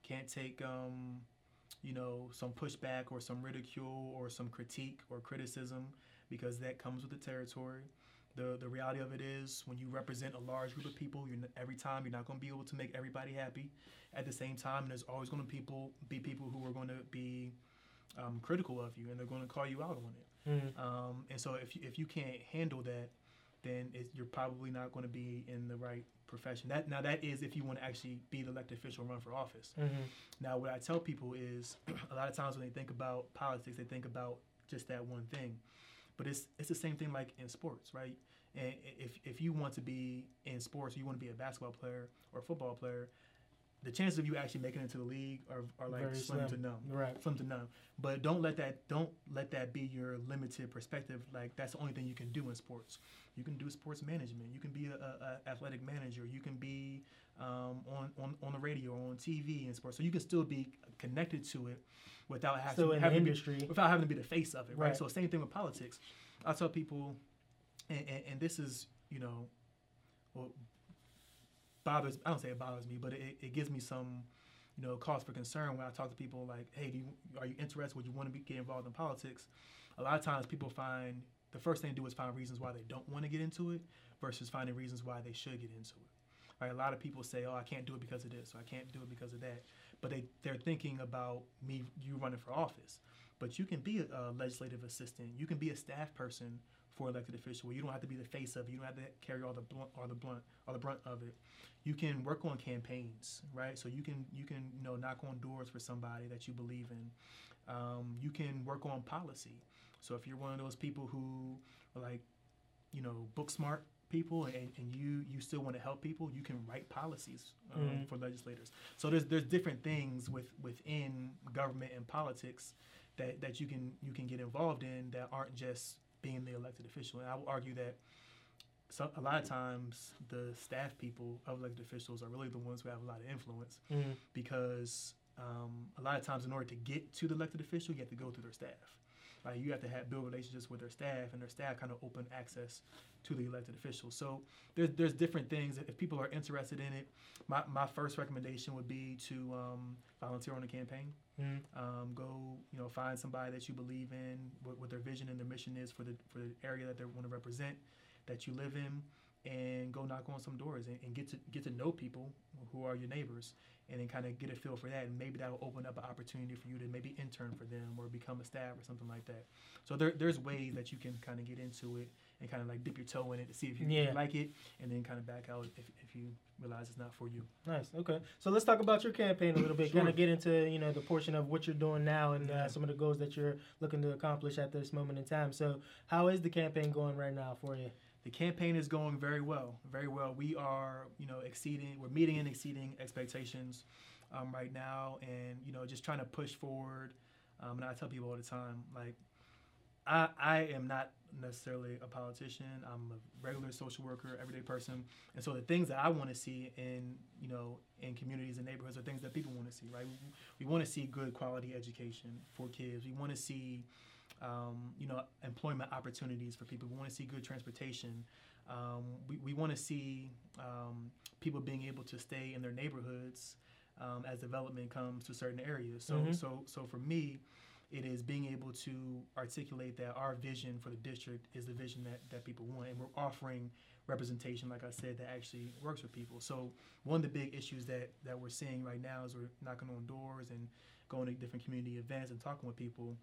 can't take um you know some pushback or some ridicule or some critique or criticism because that comes with the territory. The the reality of it is when you represent a large group of people, you're n- every time you're not going to be able to make everybody happy. At the same time, there's always going to people be people who are going to be um, critical of you and they're going to call you out on it. Mm. Um, and so if you, if you can't handle that, then you're probably not going to be in the right profession. That now that is if you want to actually be the elected official and run for office. Mm-hmm. Now what I tell people is a lot of times when they think about politics, they think about just that one thing. But it's it's the same thing like in sports, right? And if if you want to be in sports, you want to be a basketball player or a football player, the chances of you actually making it to the league are, are like Very slim, to none Right. slim to none. But don't let that don't let that be your limited perspective. Like that's the only thing you can do in sports. You can do sports management. You can be a, a, athletic manager. You can be um, on, on on the radio or on TV and sports. So you can still be connected to it without having to, in having to be- without having to be the face of it, right? Right. So same thing with politics. I tell people, and, and, and this is you know, well, bothers. I don't say it bothers me, but it, it gives me some you know, cause for concern when I talk to people like, hey, do you, are you interested? Would you want to be, get involved in politics? A lot of times people find the first thing to do is find reasons why they don't want to get into it versus finding reasons why they should get into it. Right? A lot of people say, oh, I can't do it because of this, or I can't do it because of that. But they, they're thinking about me, you running for office. But you can be a, a legislative assistant. You can be a staff person for elected official. Where you don't have to be the face of it. You don't have to carry all the blunt or the blunt or the brunt of it. You can work on campaigns, right? So you can you can you know knock on doors for somebody that you believe in. Um, you can work on policy. So if you're one of those people who are like, you know, book smart people and, and you you still want to help people, you can write policies um, Mhm. for legislators. So there's there's different things with within government and politics that, that you can you can get involved in that aren't just being the elected official. And I will argue that so a lot of times the staff people of elected officials are really the ones who have a lot of influence Mhm. because um, a lot of times in order to get to the elected official, you have to go through their staff. Right? You have to have build relationships with their staff, and their staff kind of open access to the elected officials. So there's there's different things. If people are interested in it, my, my first recommendation would be to um, volunteer on a campaign. Mhm. Um, go, you know, find somebody that you believe in, what, what their vision and their mission is for the for the area that they want to represent, that you live in, and go knock on some doors and, and get to get to know people who are your neighbors, and then kind of get a feel for that, and maybe that will open up an opportunity for you to maybe intern for them or become a staff or something like that. So there, there's ways that you can kind of get into it and kind of like dip your toe in it to see if you, Yeah. like it, and then kind of back out if, if you realize it's not for you. Nice. Okay. So let's talk about your campaign a little bit. Kind of get into you know the portion of what you're doing now and uh, some of the goals that you're looking to accomplish at this moment in time. So how is the campaign going right now for you? The campaign is going very well, very well. We are, you know, exceeding, we're meeting and exceeding expectations um, right now, and you know, just trying to push forward. Um, and I tell people all the time, like, I I am not necessarily a politician. I'm a regular social worker, everyday person, and so the things that I want to see in, you know, in communities and neighborhoods are things that people want to see, right? We, we want to see good quality education for kids. We want to see um, you know, employment opportunities for people. We want to see good transportation. Um, we we want to see um, people being able to stay in their neighborhoods um, as development comes to certain areas. So Mhm. so so for me, it is being able to articulate that our vision for the district is the vision that, that people want, and we're offering representation, like I said, that actually works for people. So one of the big issues that that we're seeing right now is we're knocking on doors and going to different community events and talking with people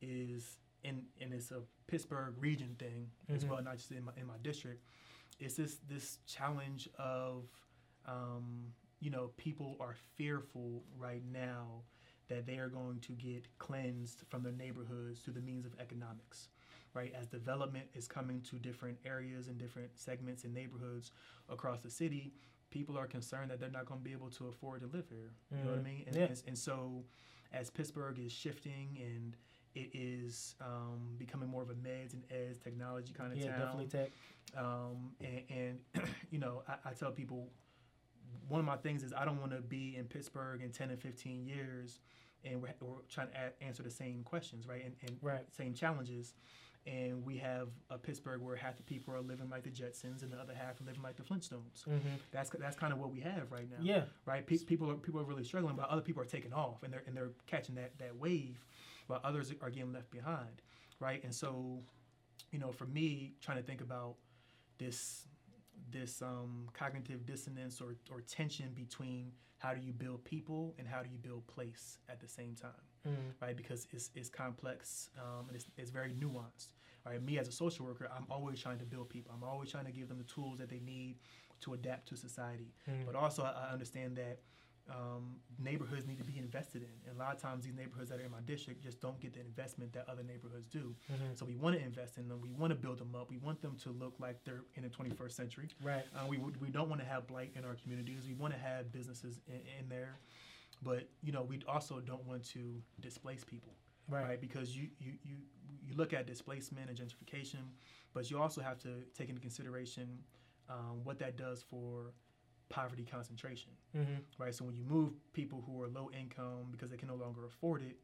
is and and it's a Pittsburgh region thing as Mhm. well, not just in my in my district. It's this this challenge of um, you know people are fearful right now that they are going to get cleansed from their neighborhoods through the means of economics. Right, as development is coming to different areas and different segments and neighborhoods across the city, people are concerned that they're not going to be able to afford to live here. You know what I Mhm. mean? And, Yeah. and, and so, as Pittsburgh is shifting and it is um, becoming more of a meds and eds technology kind of yeah, town. definitely tech. Um, and, and you know, I, I tell people one of my things is I don't want to be in Pittsburgh in 10 and 15 years and we're, we're trying to a- answer the same questions, right? And, and Right. same challenges. And we have a Pittsburgh where half the people are living like the Jetsons and the other half are living like the Flintstones. hmm That's that's kind of what we have right now Yeah. right? Pe- people are people are really struggling, but other people are taking off and they're and they're catching that that wave, while others are getting left behind, right? And so, you know, for me, trying to think about this this um, cognitive dissonance or or tension between how do you build people and how do you build place at the same time, hmm right? Because it's it's complex um, and it's it's very nuanced. Right, me as a social worker, I'm always trying to build people. I'm always trying to give them the tools that they need to adapt to society. Mhm. But also, I I understand that um, neighborhoods need to be invested in. And a lot of times, these neighborhoods that are in my district just don't get the investment that other neighborhoods do. Mhm. So we want to invest in them. We want to build them up. We want them to look like they're in the 21st century. Right. Uh, we we don't want to have blight in our communities. We want to have businesses in, in there, but you know we also don't want to displace people Right. right? Because you, you, you, you look at displacement and gentrification, but you also have to take into consideration um, what that does for poverty concentration, hmm right? So when you move people who are low income because they can no longer afford it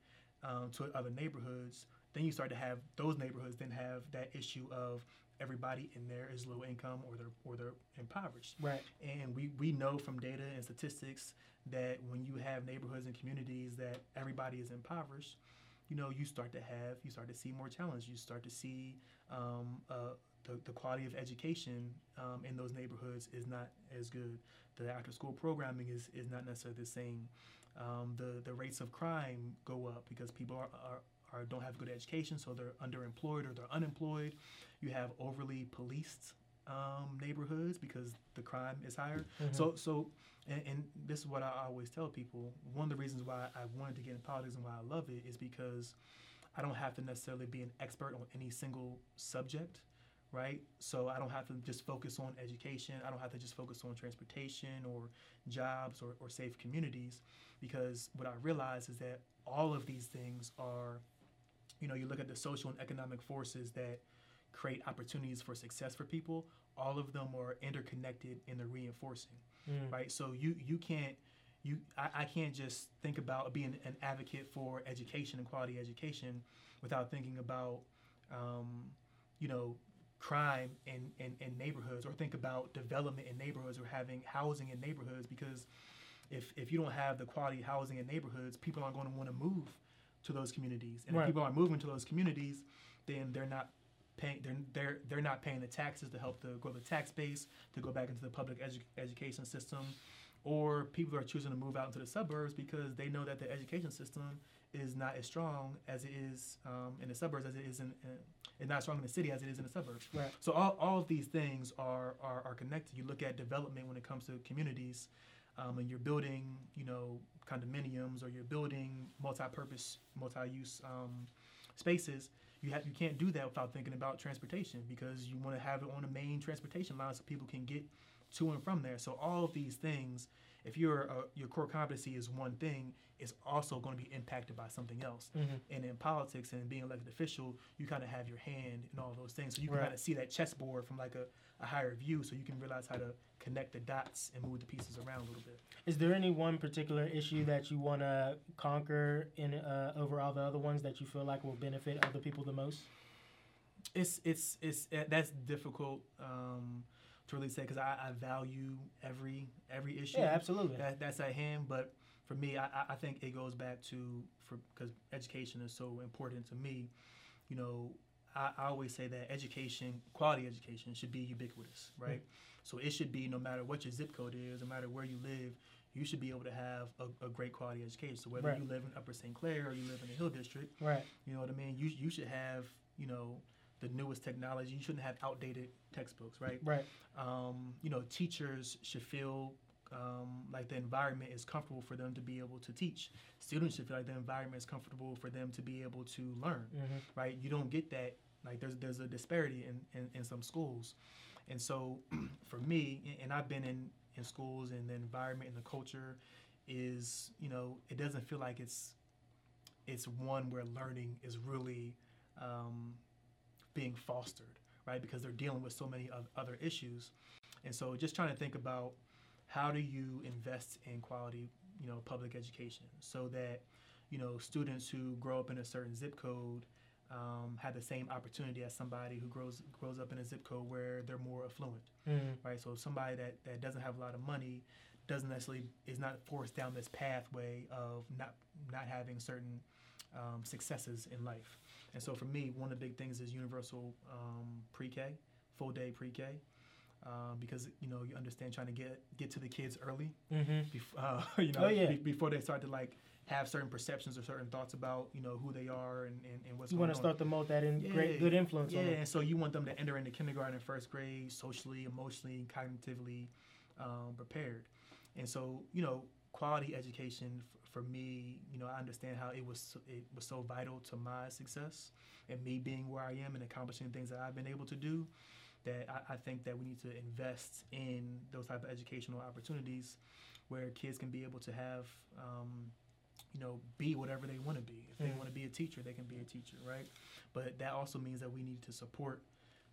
um, to other neighborhoods, then you start to have those neighborhoods then have that issue of everybody in there is low income or they're or they're impoverished. Right. And we, we know from data and statistics that when you have neighborhoods and communities that everybody is impoverished, you know, you start to have, you start to see more challenge. You start to see um, uh, the, the quality of education um, in those neighborhoods is not as good. The after school programming is, is not necessarily the same. Um, the, the rates of crime go up because people are, are, are don't have good education, so they're underemployed or they're unemployed. You have overly policed um, neighborhoods because the crime is higher. Mhm. So so and, and this is what I always tell people. One of the reasons why I wanted to get in politics and why I love it is because I don't have to necessarily be an expert on any single subject, right? So I don't have to just focus on education. I don't have to just focus on transportation or jobs or, or safe communities because what I realize is that all of these things are, you know, you look at the social and economic forces that create opportunities for success for people, all of them are interconnected and they're reinforcing Mm. right? So you you can't you I, I can't just think about being an advocate for education and quality education without thinking about um, you know crime in, in, in neighborhoods or think about development in neighborhoods or having housing in neighborhoods because if, if you don't have the quality housing in neighborhoods people aren't going to want to move to those communities and Right. if people aren't moving to those communities then they're not paying they're, they're they're not paying the taxes to help to grow the tax base to go back into the public edu- education system or people are choosing to move out into the suburbs because they know that the education system is not as strong as it is um, in the suburbs as it is in, in it's not as strong in the city as it is in the suburbs Right. so all, all of these things are, are are connected you look at development when it comes to communities um, and you're building you know condominiums or you're building multi-purpose multi-use um, spaces you have you can't do that without thinking about transportation because you want to have it on the main transportation line so people can get to and from there. So all of these things, if your uh, your core competency is one thing, it's also going to be impacted by something else. Mhm. And in politics and being elected official, you kind of have your hand in all those things. So you can Right. kind of see that chessboard from like a, a higher view, so you can realize how to connect the dots and move the pieces around a little bit. Is there any one particular issue that you want to conquer in uh, over all the other ones that you feel like will benefit other people the most? it's it's it's uh, that's difficult um, to really say because I, I value every every issue Yeah, absolutely. that, that's at hand. But for me, I, I- think it goes back to for because education is so important to me. You know, I, I always say that education, quality education, should be ubiquitous, hmm. right? So it should be no matter what your zip code is, no matter where you live, you should be able to have a, a great quality education. So whether Right. you live in Upper St. Clair or you live in the Hill District, Right. you know what I mean? You you should have you know the newest technology. You shouldn't have outdated textbooks, right? Right. Um, you know, teachers should feel um, like the environment is comfortable for them to be able to teach. Students should feel like the environment is comfortable for them to be able to learn, hmm right? You don't get that. Like there's there's a disparity in, in, in some schools, and so for me, and- and I've been in in schools and the environment and the culture is you know it doesn't feel like it's it's one where learning is really um, being fostered, right? Because they're dealing with so many other issues, and so just trying to think about how do you invest in quality, you know, public education so that you know students who grow up in a certain zip code um, have the same opportunity as somebody who grows grows up in a zip code where they're more affluent hmm right? So somebody that, that doesn't have a lot of money doesn't necessarily is not forced down this pathway of not not having certain um, successes in life. And so for me, one of the big things is universal um, pre-K, full day pre-K, um, because you know you understand trying to get get to the kids early, hmm bef- uh, you know, Oh, yeah. be- before they start to like have certain perceptions or certain thoughts about you know who they are and, and, and what's You want to start to mold that in Yeah. great, good influence Yeah, on them. and so you want them to enter into kindergarten and first grade socially, emotionally, cognitively um, prepared. And so, you know, quality education for me, you know, I understand how it was so- it was so vital to my success and me being where I am and accomplishing things that I've been able to do. That I, I think that we need to invest in those type of educational opportunities where kids can be able to have. Um, you know, be whatever they want to be. If they Mhm. want to be a teacher, they can be a teacher, right? But that also means that we need to support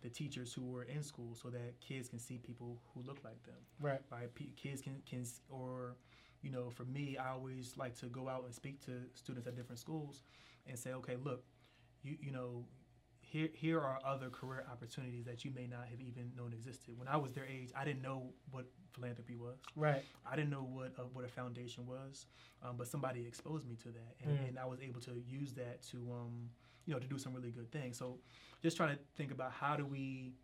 the teachers who are in school so that kids can see people who look like them, Right. right? P- kids can, can, or, you know, for me, I always like to go out and speak to students at different schools and say, okay, look, you, you know, here, here are other career opportunities that you may not have even known existed. When I was their age, I didn't know what philanthropy was. Right. I didn't know what a, what a foundation was, um, but somebody exposed me to that, and, Mm. and I was able to use that to, um, you know, to do some really good things. So, just trying to think about how do we,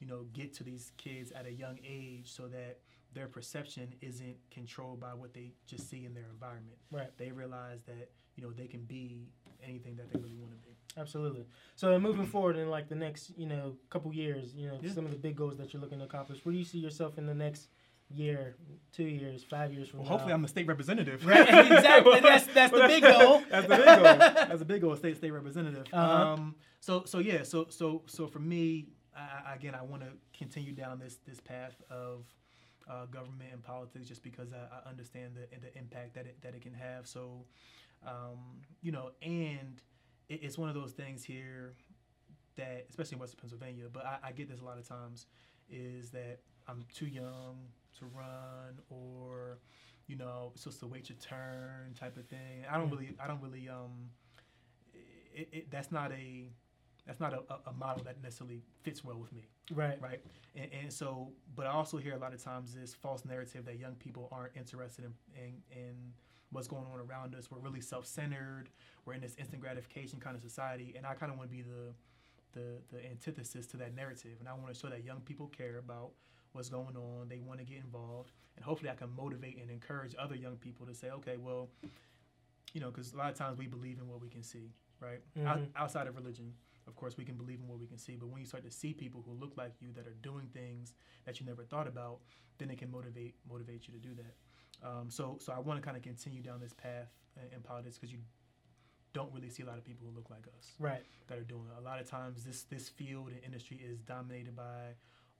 you know, get to these kids at a young age so that their perception isn't controlled by what they just see in their environment. Right. They realize that you know they can be anything that they really want to be. Absolutely. So moving forward in like the next, you know, couple years, you know, Yeah. some of the big goals that you're looking to accomplish. Where do you see yourself in the next year, two years, five years from Well, now? hopefully, I'm a state representative. Right, exactly. That's- that's the big goal. That's the big goal. That's the big goal. State state representative. Uh-huh. Um, so so yeah. So so so for me, I, again, I want to continue down this this path of uh, government and politics, just because I, I understand the the impact that it that it can have. So, um, you know, and it, it's one of those things here that, especially in Western Pennsylvania, but I, I get this a lot of times, is that I'm too young to run or you know, it's supposed to wait your turn type of thing. I don't really, I don't really, um, it, it, that's not a, that's not a, a- model that necessarily fits well with me, right. right? And, and so, but I also hear a lot of times this false narrative that young people aren't interested in, in, in what's going on around us. We're really self-centered. We're in this instant gratification kind of society, and I kind of want to be the, the, the antithesis to that narrative. And I want to show that young people care about what's going on. They want to get involved, and hopefully, I can motivate and encourage other young people to say, okay, well, you know, because a lot of times we believe in what we can see, right? Out, Mhm. outside of religion, of course, we can believe in what we can see, but when you start to see people who look like you that are doing things that you never thought about, then it can motivate motivate you to do that. Um, so, so I want to kind of continue down this path in, in politics because you don't really see a lot of people who look like us Right. that are doing it. A lot of times, this this field and industry is dominated by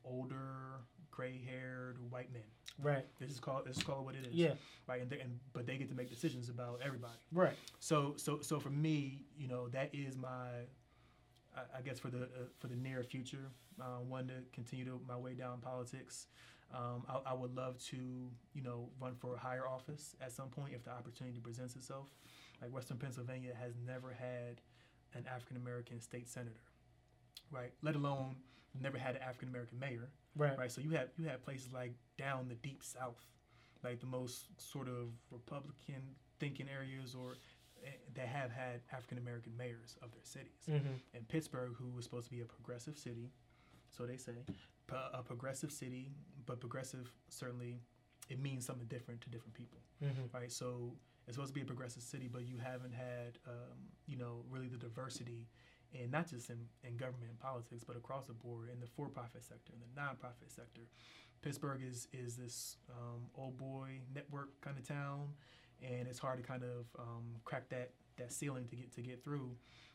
older, gray-haired white men. Right. This is called this is called what it is. Yeah. Right. And, they, and but they get to make decisions about everybody. Right. So so so for me, you know, that is my, I, I guess for the uh, for the near future, uh, one to continue to my way down politics. Um, I, I would love to, you know, run for a higher office at some point if the opportunity presents itself. Like Western Pennsylvania has never had an African American state senator, right? Let alone never had an African American mayor Right. right? So you have you have places like down the deep south, like the most sort of Republican thinking areas, or that have had African American mayors of their cities. Mm-hmm. And Pittsburgh, who was supposed to be a progressive city, so they say, a progressive city, but progressive certainly it means something different to different people Mm-hmm. right? So it's supposed to be a progressive city, but you haven't had, um, you know, really the diversity, and not just in, in government and politics, but across the board in the for-profit sector, in the nonprofit sector. Pittsburgh is is this um, old boy network kind of town, and it's hard to kind of um, crack that that ceiling to get to get through.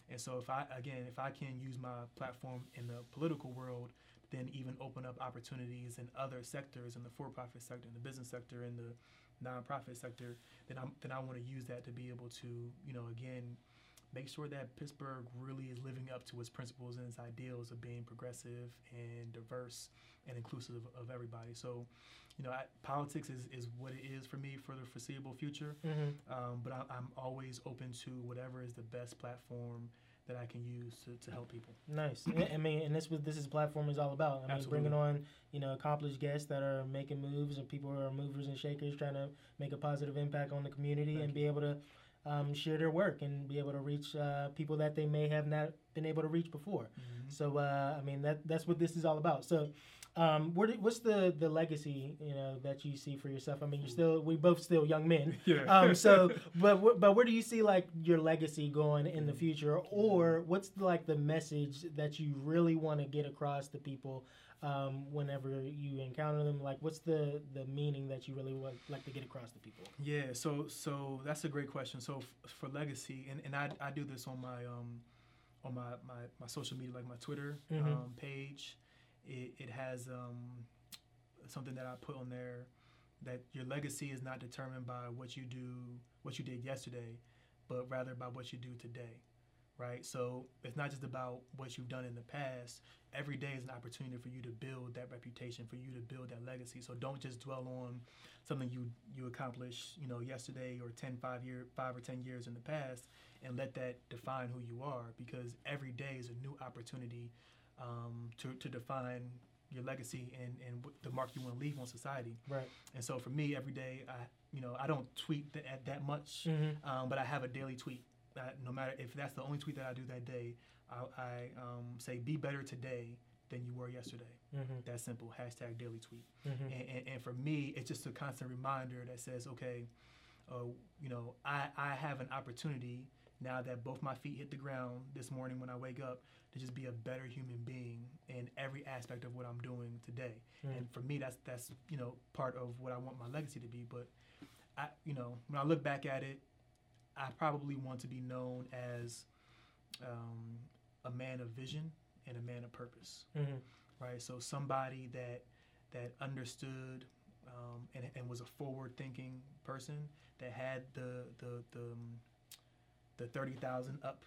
And so if I again if I can use my platform in the political world, then even open up opportunities in other sectors, in the for-profit sector, in the business sector, in the nonprofit sector, then I'm then I want to use that to be able to you know again make sure that Pittsburgh really is living up to its principles and its ideals of being progressive and diverse and inclusive of everybody. So, you know, I, politics is, is what it is for me for the foreseeable future. Mm-hmm. Um, but I, I'm always open to whatever is the best platform that I can use to, to help people. Nice. I- mean, and this was this is platform is all about. I mean, Absolutely. bringing on you know accomplished guests that are making moves and people who are movers and shakers, trying to make a positive impact on the community Thank and be able to um, share their work and be able to reach uh, people that they may have not been able to reach before. So uh, I mean that that's what this is all about. So. Um, what, what's the, the legacy you know that you see for yourself? I mean, you're still we both still young men. Yeah. Um, so, but but where do you see like your legacy going in the future, or what's like the message that you really want to get across to people um, whenever you encounter them? Like, what's the the meaning that you really would like to get across to people? Yeah, so so that's a great question. So f- for legacy, and, and I, I do this on my um on my, my, my social media, like my Twitter Mhm. um, page. It, it has um, something that I put on there that your legacy is not determined by what you do, what you did yesterday, but rather by what you do today, right? So it's not just about what you've done in the past. Every day is an opportunity for you to build that reputation, for you to build that legacy. So don't just dwell on something you you accomplished, you know, yesterday or 10, 5 year, 5 or 10 years in the past and let that define who you are because every day is a new opportunity um, to, to define your legacy and, and the mark you want to leave on society. Right. And so for me, every day, I you know I don't tweet th- at that much, Mm-hmm. um, but I have a daily tweet. That no matter if that's the only tweet that I do that day, I, I um, say be better today than you were yesterday. Mm-hmm. That's simple. Hashtag daily tweet. Mm-hmm. And, and, and for me, it's just a constant reminder that says, okay, uh, you know, I, I have an opportunity now that both my feet hit the ground this morning when I wake up to just be a better human being in every aspect of what I'm doing today. Mm. And for me, that's that's you know part of what I want my legacy to be. But I, you know, when I look back at it, I probably want to be known as um, a man of vision and a man of purpose, Mhm. right? So somebody that that understood um, and, and was a forward-thinking person that had the the the, um, the thirty thousand up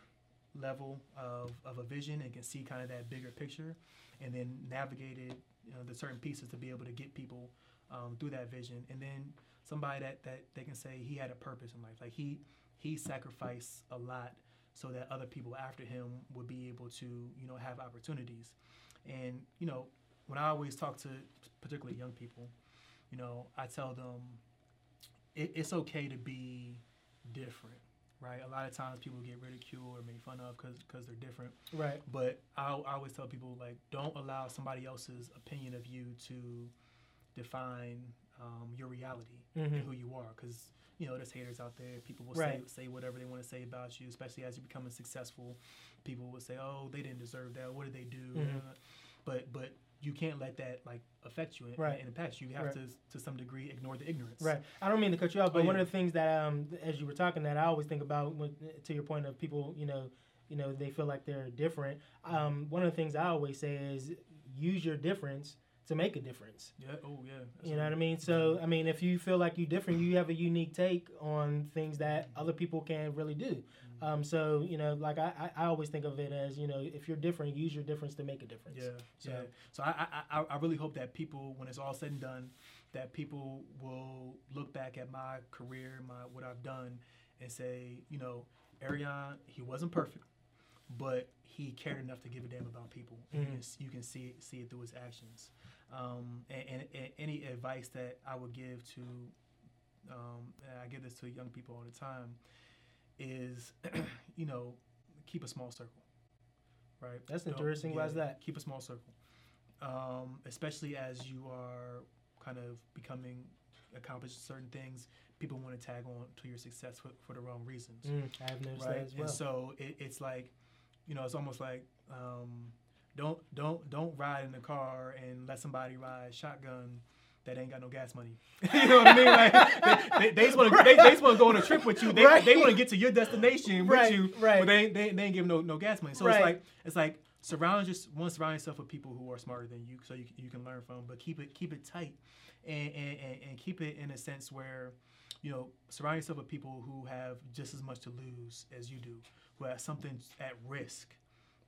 level of, of a vision and can see kind of that bigger picture, and then navigated you know, the certain pieces to be able to get people um, through that vision, and then somebody that that they can say he had a purpose in life, like he he sacrificed a lot so that other people after him would be able to you know have opportunities, and you know when I always talk to particularly young people, you know I tell them it, it's okay to be different right? A lot of times people get ridiculed or made fun of because they're different. Right. But I, I always tell people like, don't allow somebody else's opinion of you to define um, your reality Mhm. and who you are. Because you know, there's haters out there. People will Right. say say whatever they want to say about you, especially as you're becoming successful. People will say, "Oh, they didn't deserve that. What did they do?" Mhm. But but you can't let that like affect you and, Right. and impact you. You have Right. to to some degree ignore the ignorance. Right. I don't mean to cut you off, but Oh, one yeah. of the things that, um, as you were talking, that I always think about, when, to your point of people, you know, you know, they feel like they're different. Um, one of the things I always say is use your difference to make a difference. Yeah. Oh yeah. You know what I mean? So, I mean, if you feel like you're different, you have a unique take on things that other people can't really do. Um, so, you know, like I, I always think of it as, you know, if you're different, use your difference to make a difference. Yeah, So- yeah. So I, I, I, really hope that people, when it's all said and done, that people will look back at my career, my what I've done, and say, you know, Aerion, he wasn't perfect, but he cared enough to give a damn about people. And you, Mhm. can, you can see it, see it through his actions. Um, and, and, and any advice that I would give to, um, and I give this to young people all the time, is, you know, keep a small circle. Right. That's Don't- interesting. Why is that? Keep a small circle, um, especially as you are kind of becoming accomplished certain things. People want to tag on to your success for, for the wrong reasons, Mm, I have noticed right? that as well. And so it, it's like, you know, it's almost like um, don't don't don't ride in the car and let somebody ride shotgun that ain't got no gas money. you know what I mean? Like they, they, they just want to they, they just want to go on a trip with you. They, Right. they want to get to your destination Right, with you, right. but they ain't, they, they ain't giving no, no gas money. So Right. it's like it's like surround just to surround yourself with people who are smarter than you, so you, you can learn from. But keep it keep it tight, and, and, and, and keep it in a sense where you know surround yourself with people who have just as much to lose as you do, who have something at risk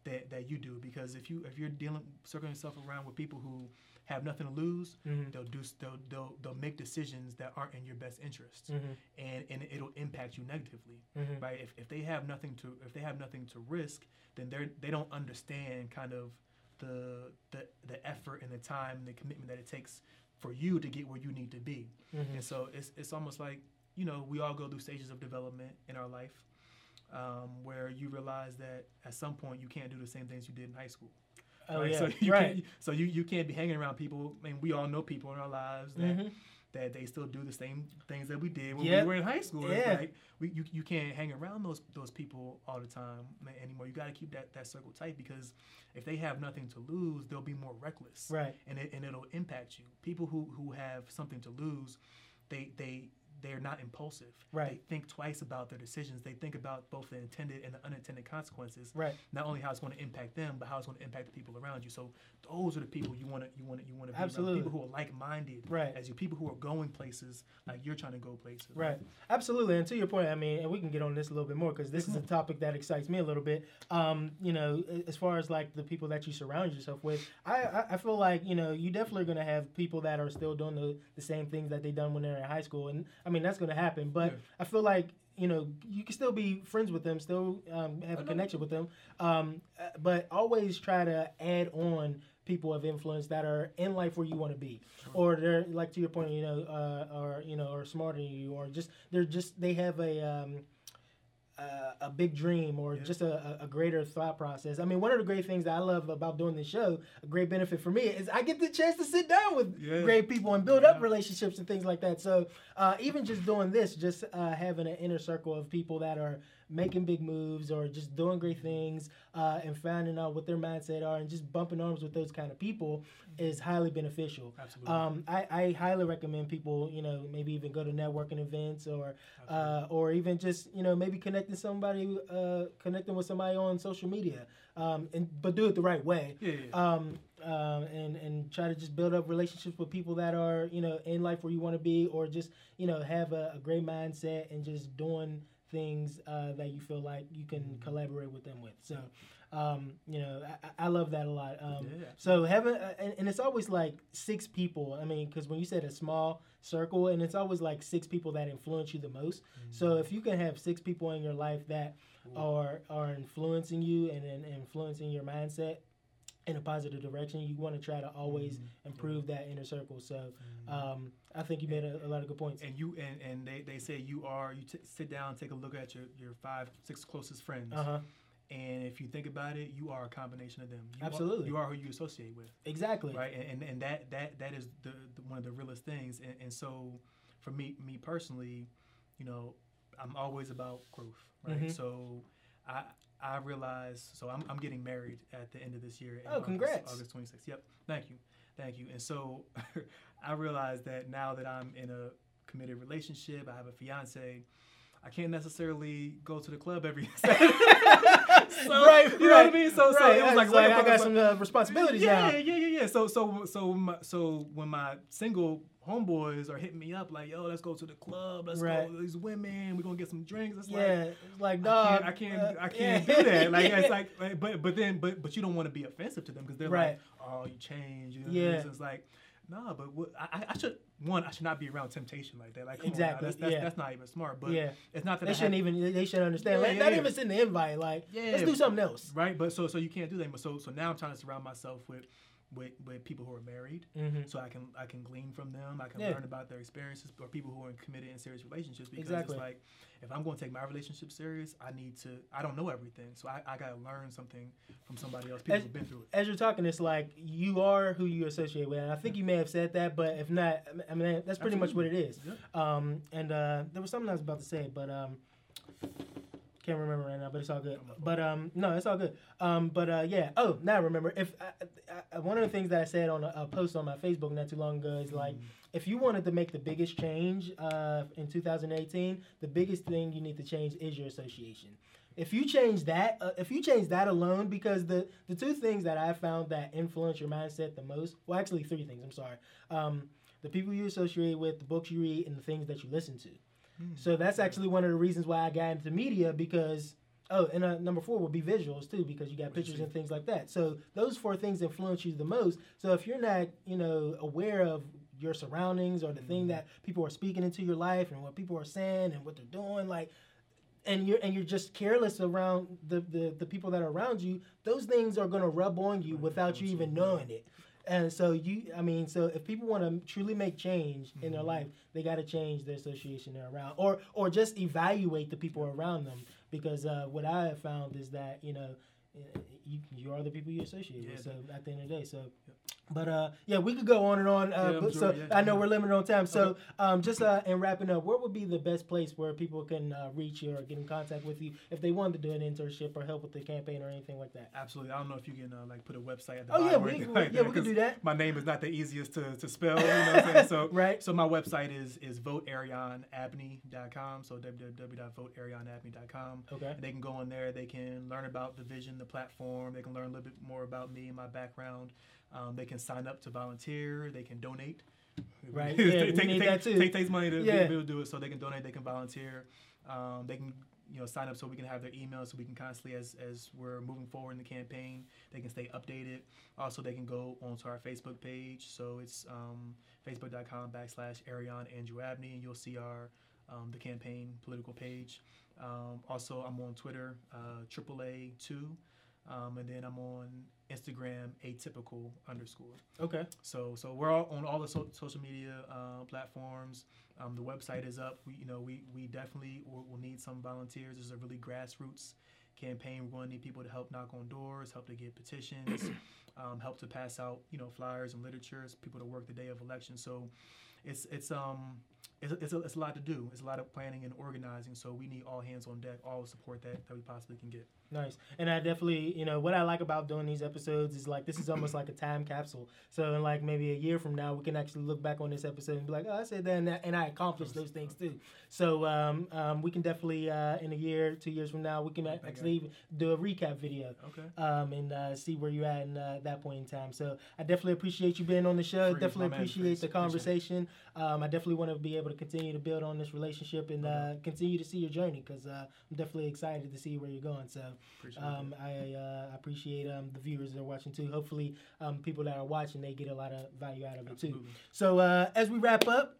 that, that you do. Because if you if you're dealing circling yourself around with people who have nothing to lose, Mhm. they'll do they'll, they'll they'll make decisions that aren't in your best interest, Mhm. and and it'll impact you negatively Mhm. right? If, if they have nothing to if they have nothing to risk, then they're they don't understand kind of the the the effort and the time and the commitment that it takes for you to get where you need to be. Mhm. And so it's it's almost like you know we all go through stages of development in our life um, where you realize that at some point you can't do the same things you did in high school. Oh right? yeah, So you right. can't, so you, you can't be hanging around people. I mean, we all know people in our lives that Mhm. that they still do the same things that we did when Yep. we were in high school. Yeah. like we, you, you can't hang around those those people all the time anymore. You got to keep that, that circle tight because if they have nothing to lose, they'll be more reckless, Right. and it, and it'll impact you. People who, who have something to lose, they they they're not impulsive. Right. They think twice about their decisions. They think about both the intended and the unintended consequences. Right. Not only how it's going to impact them, but how it's going to impact the people around you. So those are the people you want to you want to you want to be around. Absolutely. People who are like minded Right. as you. People who are going places like you're trying to go places. Right. Absolutely. And to your point, I mean, and we can get on this a little bit more because this is a topic that excites me a little bit. Um, you know, as far as like the people that you surround yourself with, I, I, I feel like, you know, you definitely are going to have people that are still doing the, the same things that they done when they're in high school. And I mean, that's going to happen. But Yeah. I feel like, you know, you can still be friends with them, still um, have a connection with them. Um, but always try to add on people of influence that are in life where you want to be or they're like to your point you know uh, or you know or smarter than you or just they're just they have a um a, a big dream or Yeah. just a, a- greater thought process. I mean, one of the great things that I love about doing this show, a great benefit for me, is I get the chance to sit down with Yeah. great people and build up relationships and things like that. So uh, even just doing this, just uh, having an inner circle of people that are making big moves or just doing great things uh, and finding out what their mindset are and just bumping arms with those kind of people is highly beneficial. Absolutely. Um, I, I highly recommend people, you know, maybe even go to networking events or, uh, or even just, you know, maybe connecting somebody, uh, connecting with somebody on social media, um, and but do it the right way. yeah, yeah. Um, um, and and try to just build up relationships with people that are, you know, in life where you want to be, or just, you know, have a, a great mindset and just doing things uh, that you feel like you can collaborate with them with. So, um, you know, I, I love that a lot. Um, Yeah, so having uh, and, and it's always like six people. I mean, because when you said a small circle, and it's always like six people that influence you the most. So if you can have six people in your life that are are influencing you and, and influencing your mindset in a positive direction, you want to try to always improve that inner circle. So um, I think you made a, a lot of good points. and you and, and they, they say you are you t- sit down take a look at your, your five six closest friends Uh huh. and if you think about it you are a combination of them you Absolutely. are, you are who you associate with Exactly. right and, and, and that that that is the, the one of the realest things and, and so for me me personally you know i'm always about growth right Mhm. so i i realized, so I'm, I'm getting married at the end of this year Oh, congrats. august 26th yep thank you thank you and so i realized that now that i'm in a committed relationship i have a fiance I can't necessarily go to the club every Saturday. so, right, you know what I mean? So, so it was like, like, I got some uh, responsibilities yeah, now. yeah, yeah, yeah. So, so, so, my, so when my single homeboys are hitting me up like, "Yo, let's go to the club. Let's Right. go. These women. We're gonna get some drinks." It's Yeah, like. it's like I can't, I can't, uh, I can't yeah. do that. Like Yeah. it's like, like, but, but then, but, but you don't want to be offensive to them because they're Right. like, oh, you change." You know, Yeah. yeah. It's like, nah, but what, I, I- should one, I should not be around temptation like that. Like, Exactly, that's, that's, yeah. that's not even smart. But Yeah. it's not that They I shouldn't even. They should understand. Yeah, like, yeah, not even send the invite. Like, Yeah, let's do something else. right. But so, so you can't do that. But so, so now I'm trying to surround myself with, with, with people who are married, Mm-hmm. so I can, I can glean from them. I can Yeah. learn about their experiences, or people who are in committed and serious relationships. Because Exactly. it's like, if I'm going to take my relationship serious, I need to. I don't know everything, so I, I got to learn something from somebody else. People As- who've been through it. As you're talking, it's like you are who you associate with. And I think you may have said that, but if not, I mean that's pretty much what it is. Yeah. Um, and uh, there was something I was about to say, but um, can't remember right now. But it's all good. But um, no, it's all good. Um, but uh, yeah. Oh, now I remember. If I, I, one of the things that I said on a, a post on my Facebook not too long ago is like, if you wanted to make the biggest change uh, in 2018, the biggest thing you need to change is your association. If you change that, uh, if you change that alone, because the the two things that I found that influence your mindset the most, well, actually three things. I'm sorry. Um, the people you associate with, the books you read, and the things that you listen to. So that's actually one of the reasons why I got into media because oh, and uh, number four would be visuals too because you got pictures and things like that. So those four things influence you the most. So if you're not, you know, aware of your surroundings or the thing that people are speaking into your life and what people are saying and what they're doing, like and you're and you're just careless around the, the, the people that are around you, those things are gonna rub on you without you even knowing it. And so you, I mean, so if people want to truly make change in their life, they got to change their association they're around, or or just evaluate the people around them. Because uh, what I have found is that you know, uh, you you are the people you associate Yeah. with. So at the end of the day, so. But uh, yeah, we could go on and on. Uh, Yeah, but, sure, so yeah, I know yeah. we're limited on time. So um, just uh, in wrapping up, where would be the best place where people can uh, reach you or get in contact with you if they wanted to do an internship or help with the campaign or anything like that? Absolutely. I don't know if you can uh, like put a website at the Oh, yeah, we- anything we- like yeah, we can do that. My name is not the easiest to, to spell. You know what I'm saying? So Right. So my website is is voteaerionabney.com. So www.voteaerionabney.com. Okay. And they can go on there. They can learn about the vision, the platform. They can learn a little bit more about me and my background. Um, they can sign up to volunteer. They can donate. Right, Take- yeah, we take, need take, that too. Take, takes money to Yeah. be able to do it. So they can donate. They can volunteer. Um, they can you know sign up so we can have their email so we can constantly as as we're moving forward in the campaign they can stay updated also they can go onto our facebook page so it's um, facebook.com backslash aerion andrew abney and you'll see our um, the campaign political page um, also i'm on twitter uh, aaa2 Um, and then I'm on Instagram atypical underscore. Okay. So so we're all on all the so- social media uh, platforms. Um, the website is up. We you know we we definitely will, will need some volunteers. This is a really grassroots campaign. We're going to need people to help knock on doors, help to get petitions, um, help to pass out you know flyers and literatures. People to work the day of election. So it's it's um it's, it's, a, it's a lot to do. It's a lot of planning and organizing. So we need all hands on deck, all the support that, that we possibly can get. Nice. And I definitely, you know, what I like about doing these episodes is like this is almost like a time capsule. So in like maybe a year from now, we can actually look back on this episode and be like, oh, I said that and, that, and I accomplished those things too. So um, um, we can definitely uh, in a year, two years from now, we can actually do a recap video. Okay. Um, and uh, see where you're at in uh, that point in time. So I definitely appreciate you being on the show. Freeze, definitely man, appreciate Freeze. the conversation. Um, I definitely want to be able to continue to build on this relationship and uh, continue to see your journey because uh, I'm definitely excited to see where you're going. So Appreciate um, I uh, appreciate um, the viewers that are watching too. Hopefully, um, people that are watching they get a lot of value out of it too. Absolutely. So uh, as we wrap up.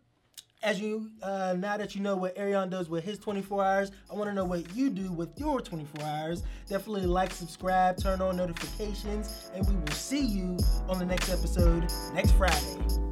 As you uh, now that you know what Aerion does with his 24 hours, I want to know what you do with your 24 hours. Definitely like, subscribe, turn on notifications, and we will see you on the next episode next Friday.